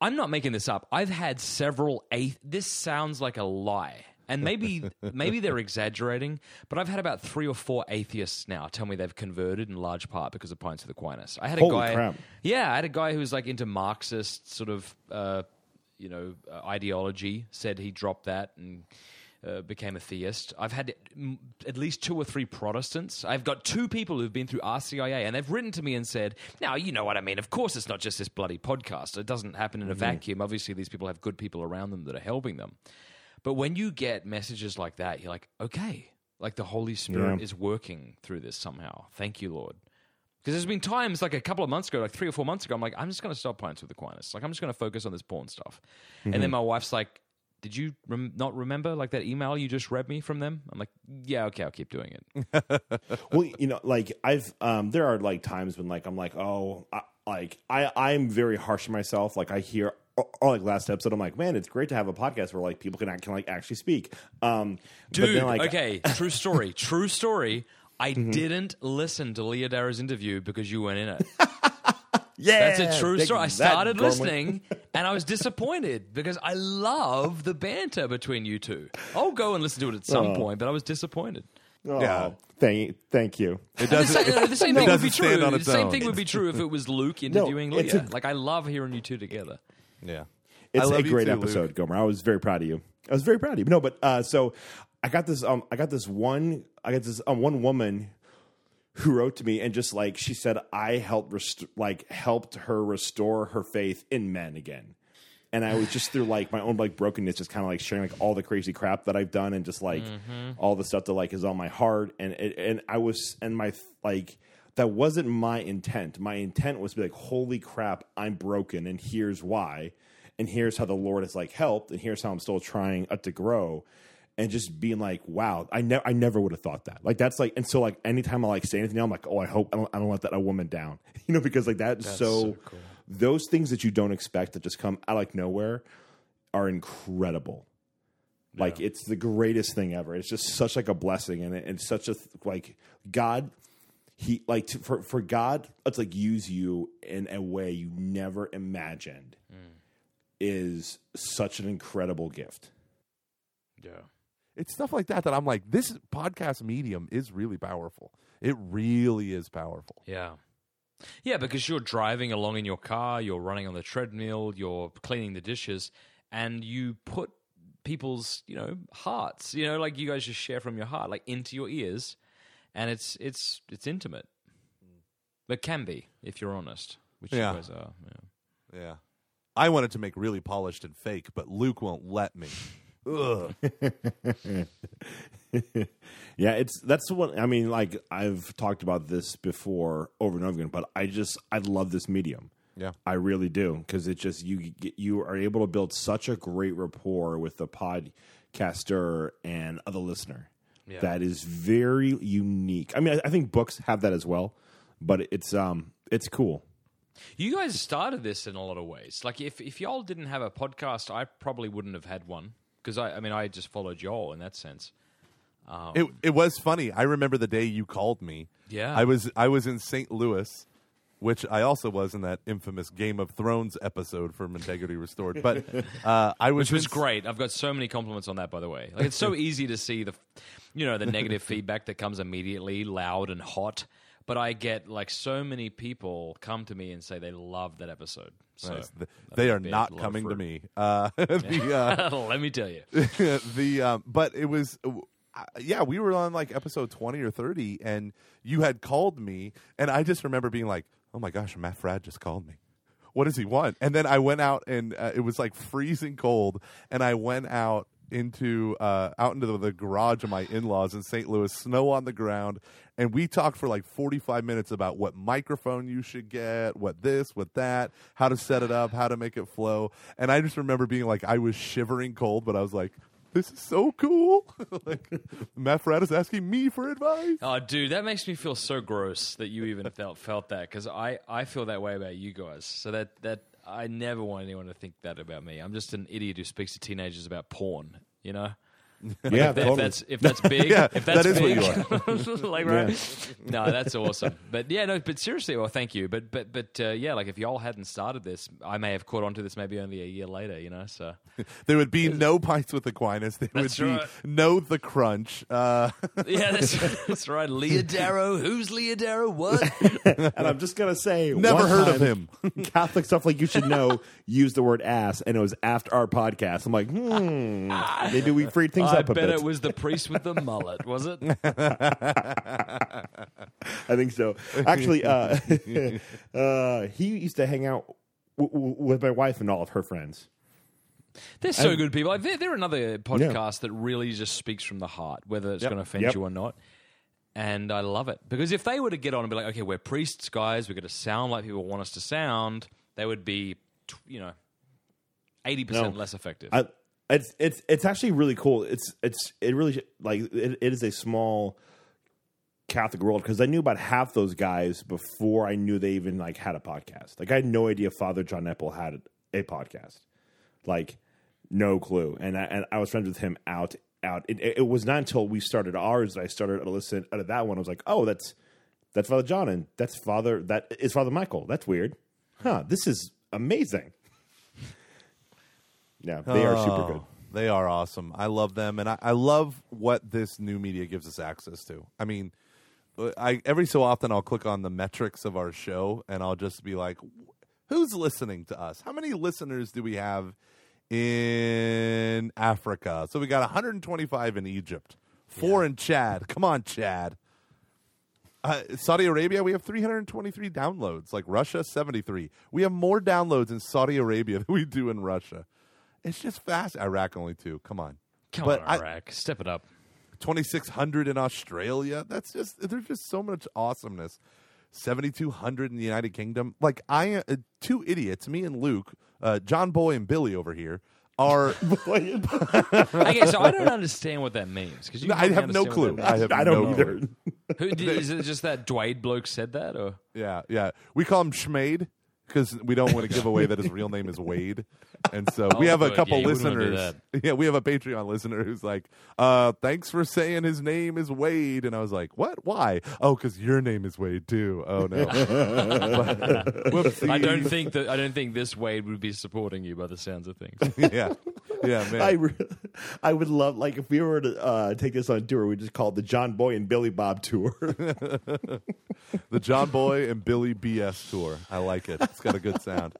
I'm not making this up. I've had several eighth. This sounds like a lie. And maybe maybe they're exaggerating, but I've had about three or four atheists now tell me they've converted in large part because of Pints of Aquinas. I had a Holy guy, crap. yeah, I had a guy who was like into Marxist sort of, uh, you know, uh, ideology. Said he dropped that and uh, became a theist. I've had mm, at least two or three Protestants. I've got two people who've been through RCIA and they've written to me and said, "Now you know what I mean. Of course, it's not just this bloody podcast. It doesn't happen in a vacuum. Obviously, these people have good people around them that are helping them." But when you get messages like that, you're like, okay, like the Holy Spirit Yeah. is working through this somehow. Thank you, Lord. Because there's been times, like a couple of months ago, like three or four months ago, I'm like, I'm just going to stop Pints with Aquinas. Like, I'm just going to focus on this porn stuff. And then my wife's like, Did you rem- not remember like that email you just read me from them? I'm like, Yeah, okay, I'll keep doing it. [laughs] well, you know, like I've um there are like times when like I'm like, oh, I, like I I'm very harsh on myself. Like I hear. Or, or like last episode, I'm like, man, it's great to have a podcast where like people can act, can like actually speak. Um, Dude, but then, like, okay, true story. [laughs] True story. I Mm-hmm. didn't listen to Leah Darrow's interview because you weren't in it. [laughs] yeah, That's a true story. I started Gormley. listening and I was disappointed because I love the banter between you two. I'll go and listen to it at some Oh. point, but I was disappointed. Oh, Yeah. thank thank you. It The doesn't. same, the same it thing would be true. The same own. thing would be true if it was Luke [laughs] interviewing it's Leah. a- like I love hearing you two together. Yeah. It's a great too, episode, Luke. Gomer. I was very proud of you. I was very proud of you. No, but uh, so I got this. Um, I got this one. I got this um, one woman who wrote to me and just like she said, I helped rest- like helped her restore her faith in men again. and I was just through like my own like brokenness, just kind of like sharing like all the crazy crap that I've done and just like all the stuff that like is on my heart, and it, and I was and my like that wasn't my intent. My intent was to be like, holy crap, I'm broken, and here's why, and here's how the Lord has like helped, and here's how I'm still trying uh, to grow and just being like, wow, I never, I never would have thought that. Like that's like, and so like anytime I like say anything, I'm like, oh, I hope I don't, I don't let that a woman down, [laughs] you know, because like that's, so, those things that you don't expect that just come out like nowhere are incredible. Like it's the greatest thing ever. It's just such like a blessing, and it's such a like God. He like to, for for God, let's like use you in a way you never imagined. Is such an incredible gift. Yeah. It's stuff like that that I'm like, this podcast medium is really powerful. It really is powerful. Yeah. Yeah, because you're driving along in your car, you're running on the treadmill, you're cleaning the dishes, and you put people's, you know, hearts, you know, like you guys just share from your heart, like into your ears, and it's it's it's intimate. but can be, if you're honest, which Yeah. you guys are. Yeah. Yeah. I wanted to make really polished and fake, but Luke won't let me. Ugh. [laughs] Yeah, it's that's what. I mean, like I've talked about this before over and over again, but I just I love this medium. Yeah. I really do because it just you get, you are able to build such a great rapport with the podcaster and the listener. That is very unique. I mean, I, I think books have that as well, but it's um it's cool. You guys started this in a lot of ways. Like if if y'all didn't have a podcast, I probably wouldn't have had one because I I mean I just followed y'all in that sense. It it was funny. I remember the day you called me. Yeah. I was I was in St. Louis, which I also was in that infamous Game of Thrones episode from Integrity Restored. But [laughs] uh, I was which was great. I've got so many compliments on that, by the way. Like it's so [laughs] easy to see the, you know, the negative feedback that comes immediately, loud and hot. But I get like so many people come to me and say they love that episode. So Nice. Th- that They are not coming to me. Uh, [laughs] the, uh, Let me tell you. the um, but it was uh, yeah we were on like episode 20 or 30 and you had called me and i just remember being like oh my gosh Matt Fradd just called me. What does he want? And then i went out and uh, it was like freezing cold and i went out into uh, out into the, the garage of my in-laws in st louis snow on the ground and we talked for like 45 minutes about what microphone you should get what this what that how to set it up how to make it flow. And i just remember being like i was shivering cold but i was like this is so cool. [laughs] like Matt Fradd is asking me for advice. Oh, dude, that makes me feel so gross that you even felt felt that because I, I feel that way about you guys. So that that I never want anyone to think that about me. I'm just an idiot who speaks to teenagers about porn. You know. Yeah, if, if that's if that's [laughs] big, Yeah, if that's that is big, what you are. [laughs] like right? No, that's awesome. But yeah, no, but seriously, well, thank you. But but but uh, yeah, like if y'all hadn't started this, I may have caught on to this maybe only a year later. You know, so [laughs] There would be no pints with Aquinas. There would be right. no the crunch. Uh, yeah, that's that's right. Leah Darrow, who's Leah Darrow? What? And I'm just gonna say, Never one heard of him. Catholic stuff like you should know used the word ass, and it was after our podcast. I'm like, hmm, maybe we freed things I up a bet bit. it was the priest with the mullet, was it? [laughs] I think so. Actually, uh, [laughs] uh, he used to hang out w- w- with my wife and all of her friends. They're so good people. Like, they're, they're another podcast that really just speaks from the heart, whether it's Yep. going to offend Yep. you or not. And I love it because if they were to get on and be like, okay, we're priests, guys, we're going to sound like people want us to sound, they would be, tw- you know, eighty percent No. less effective. I, it's it's it's actually really cool. It's it's it really like it, it is a small Catholic world because I knew about half those guys before I knew they even like had a podcast. Like I had no idea Father John Nepil had a podcast. Like no clue. And I, and I was friends with him out out. It, it was not until we started ours that I started to listen to that one. I was like, oh, that's that's Father John and that's Father that is Father Michael. That's weird. Huh? This is amazing. Yeah, they are super good. Oh, They are awesome. I love them, and I, I love what this new media gives us access to. I mean, uh, I every so often I'll click on the metrics of our show, and I'll just be like, "Who's listening to us? How many listeners do we have in Africa?" So we got 125 in Egypt, four in Chad. Come on, Chad. Uh, Saudi Arabia, we have 323 downloads. Like Russia, 73. We have more downloads in Saudi Arabia [laughs] than we do in Russia. It's just fast. Iraq only two. Come on. Come But on, I- Iraq, step it up. 2600 in Australia. That's just there's just so much awesomeness. 7200 in the United Kingdom. Like I uh, two idiots, me and Luke, uh, John Boy and Billy over here are [laughs] okay, so I don't understand what that means because I have no clue. I have I don't no either. clue. Who, did- is it just that Dwayne bloke said that, or Yeah, yeah. We call him Schmade because we don't want to give away that his real name is Wade. And so we have a couple Yeah, you wouldn't wanna do listeners. [laughs] Yeah, we have a Patreon listener who's like, uh, thanks for saying his name is Wade. And I was like, what? Why? Oh, because your name is Wade too. Oh, no. [laughs] [laughs] Whoopsie. I don't think that I don't think this Wade would be supporting you by the sounds of things. yeah. Yeah, [laughs] man. I, re- I would love like if we were to uh, take this on tour, we just call it the John Boy and Billy Bob tour. [laughs] [laughs] the John Boy and Billy BS tour. I like it. It's got a good sound.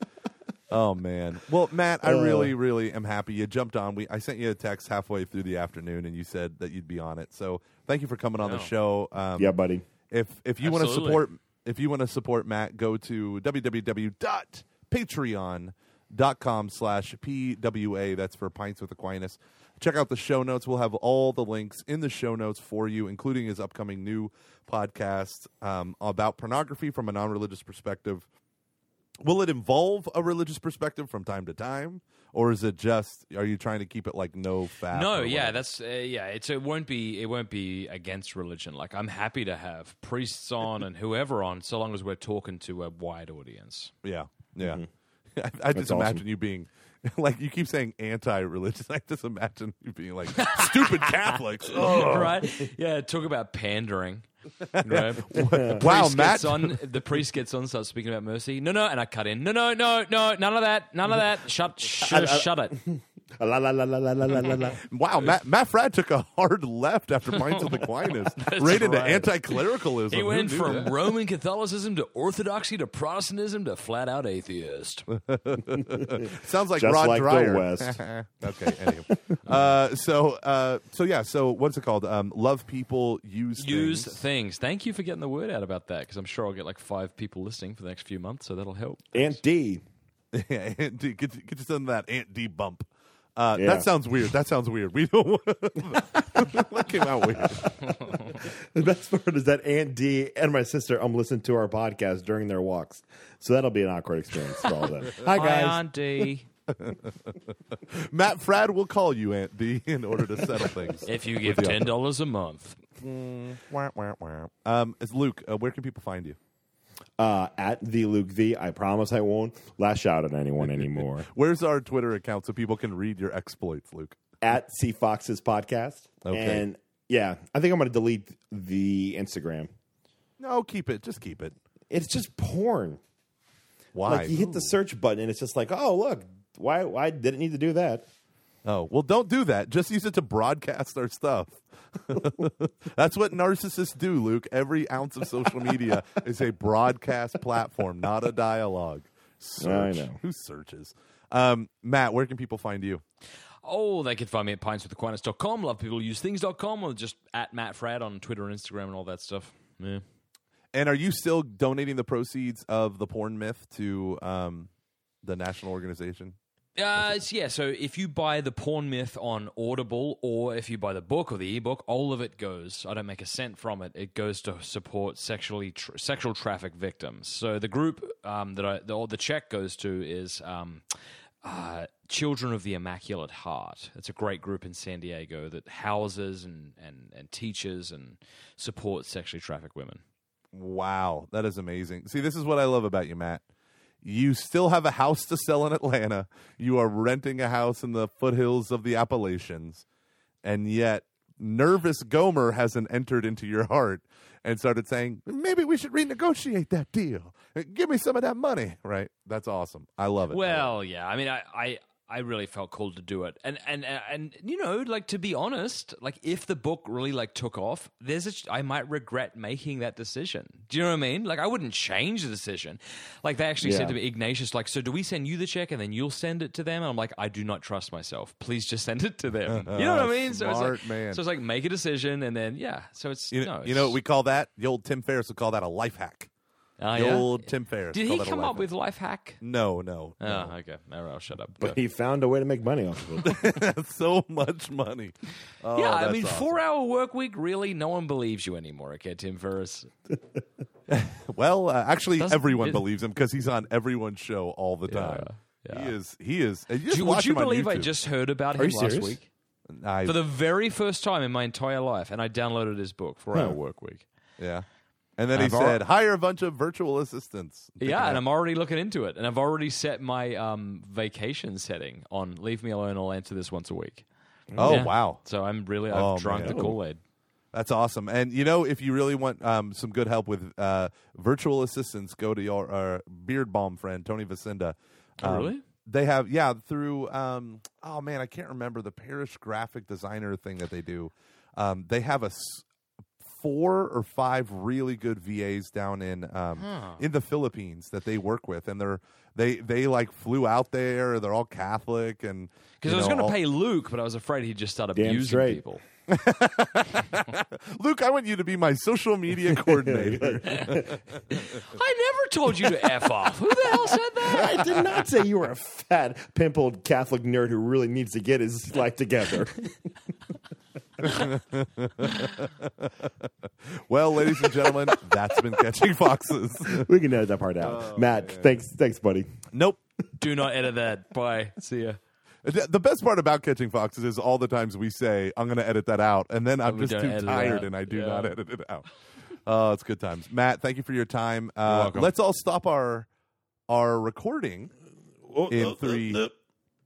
Oh man. Well, Matt, I really, really am happy you jumped on. We I sent you a text halfway through the afternoon, and you said that you'd be on it. So thank you for coming on the show. Um, yeah, buddy. If if you want to support if you want to support Matt, go to www.patreon.com slash PWA. That's for Pints with Aquinas. Check out the show notes. We'll have all the links in the show notes for you, including his upcoming new podcast um, about pornography from a non religious perspective. Will it involve a religious perspective from time to time? Or is it just are you trying to keep it like no fat? No, yeah, whatever? that's uh, yeah. It's it won't be it won't be against religion. Like I'm happy to have priests on and whoever on, so long as we're talking to a wide audience. Yeah, yeah. Mm-hmm. [laughs] I, I just awesome. imagine you being [laughs] like you keep saying anti-religious. [laughs] I just imagine you being like stupid Catholics. Oh. right? Yeah, talk about pandering. Right? Wow, priest Matt. gets on. The priest gets on, starts speaking about mercy. No, no, and I cut in. No, no, no, no, none of that, none of that. Shut, sh- shut it. [laughs] La la la la la la la la. [laughs] Wow, Matt, Matt Fry took a hard left after Minds of the [laughs] Aquinas, right, right into anti-clericalism. He went from that? Roman Catholicism to Orthodoxy to Protestantism to flat-out atheist. Sounds like Just Rod like Dreher. The West. okay. Anyway. Uh, so uh, so yeah. So what's it called? Um, love people, use use things. things. Thank you for getting the word out about that because I'm sure I'll get like five people listening for the next few months, so that'll help. Aunt D. Yeah, Aunt D. Get, get you some of that Aunt D bump. Uh, Yeah. That sounds weird. That sounds weird. We don't. [laughs] that came out weird. [laughs] The best part is that Aunt D and my sister um listen to our podcast during their walks, so that'll be an awkward experience for all of them. [laughs] Hi guys. aunt d Matt Fradd will call you Aunt D in order to settle things. If you give ten dollars a month, Wah, wah, wah. Um, it's Luke. Uh, where can people find you? Uh, at the Luke V. I promise I won't lash out at anyone anymore. [laughs] Where's our Twitter account so people can read your exploits, Luke? at C Fox's podcast. Okay. And yeah, I think I'm going to delete the Instagram. No, keep it. Just keep it. It's just porn. Why? Like you hit the search button and it's just like, oh look, why why didn't need to do that? Oh, well, don't do that. Just use it to broadcast our stuff. [laughs] That's what narcissists do, Luke. Every ounce of social media [laughs] is a broadcast platform, not a dialogue. Search. I know. Who searches? Um, Matt, where can people find you? oh, they can find me at pintswithaquinas.com, lovepeopleusethings.com, or just at Matt Fradd on Twitter and Instagram and all that stuff. Yeah. And are you still donating the proceeds of the porn myth to um, the national organization? Uh, yeah, so if you buy the Porn Myth on Audible or if you buy the book or the ebook, all of it goes. I don't make a cent from it. It goes to support sexually tr- sexual traffic victims. So the group um, that I the, the check goes to is um, uh, Children of the Immaculate Heart. It's a great group in San Diego that houses and, and, and teaches and supports sexually trafficked women. Wow, that is amazing. See, this is what I love about you, Matt. You still have a house to sell in Atlanta. You are renting a house in the foothills of the Appalachians. And yet, nervous Gomer hasn't entered into your heart and started saying, maybe we should renegotiate that deal. Give me some of that money, right? That's awesome. I love it. Well, yeah. I mean, I, I, I really felt called to do it, and and and you know, like to be honest, like if the book really like took off, there's a I might regret making that decision. Do you know what I mean? Like I wouldn't change the decision. Like they actually said to me, Ignatius, like, so do we send you the check and then you'll send it to them? And I'm like, I do not trust myself. Please just send it to them. [laughs] You know what I mean? So it's Smart like, man. so it's like make a decision and then yeah. So it's You, no, you know what we call that? The old Tim Ferriss would call that a life hack. Ah, the yeah? old Tim Ferriss. Did called he a come life up hack. with life hack? No, no. Oh, no. okay. All right, I'll shut up. But he found a way to make money off of it. [laughs] so much money. Oh, yeah, I that's mean, awesome. four hour work week, really? No one believes you anymore, okay, Tim Ferriss? [laughs] Well, uh, actually, Doesn't- everyone it- believes him because he's on everyone's show all the time. yeah. He is. He is. and you just Do, watch would you him on believe I YouTube. just heard about Are him you last serious? week? I, For the very first time in my entire life, and I downloaded his book, Four Hour Work Week. yeah. And then he I've al- said, "Hire a bunch of virtual assistants." Yeah, and I'm already looking into it, and I've already set my um, vacation setting on leave me alone. I'll answer this once a week. Oh Yeah. wow, So I'm really I've Oh, drunk man. the Kool Aid. that's awesome. And you know, if you really want um, some good help with uh, virtual assistants, go to your uh, beard balm friend Tony Vicinda. Oh, Um, really? They have yeah through um, oh man I can't remember the parish graphic designer thing that they do. Um, they have a s- four or five really good VAs down in um, in the Philippines that they work with, and they're they they like flew out there. They're all Catholic and Because I was going to pay Luke, but I was afraid he'd just start abusing straight. people. [laughs] Luke. I want you to be my social media coordinator. [laughs] I never told you to f off. Who the hell said that? I did not say you were a fat, pimpled Catholic nerd who really needs to get his life together. [laughs] well, ladies and gentlemen, that's been catching foxes. we can edit that part out. Oh, Matt, thanks, thanks, buddy. nope. Do not edit that. Bye. See ya. The the best part about catching foxes is all the times we say, "I'm going to edit that out," and then I'm just too tired and I do Yeah. not edit it out. Oh, it's good times, Matt. Thank you for your time. Uh, welcome. let's all stop our our recording in three,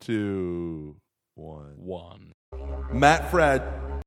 two, one. One. Matt Fradd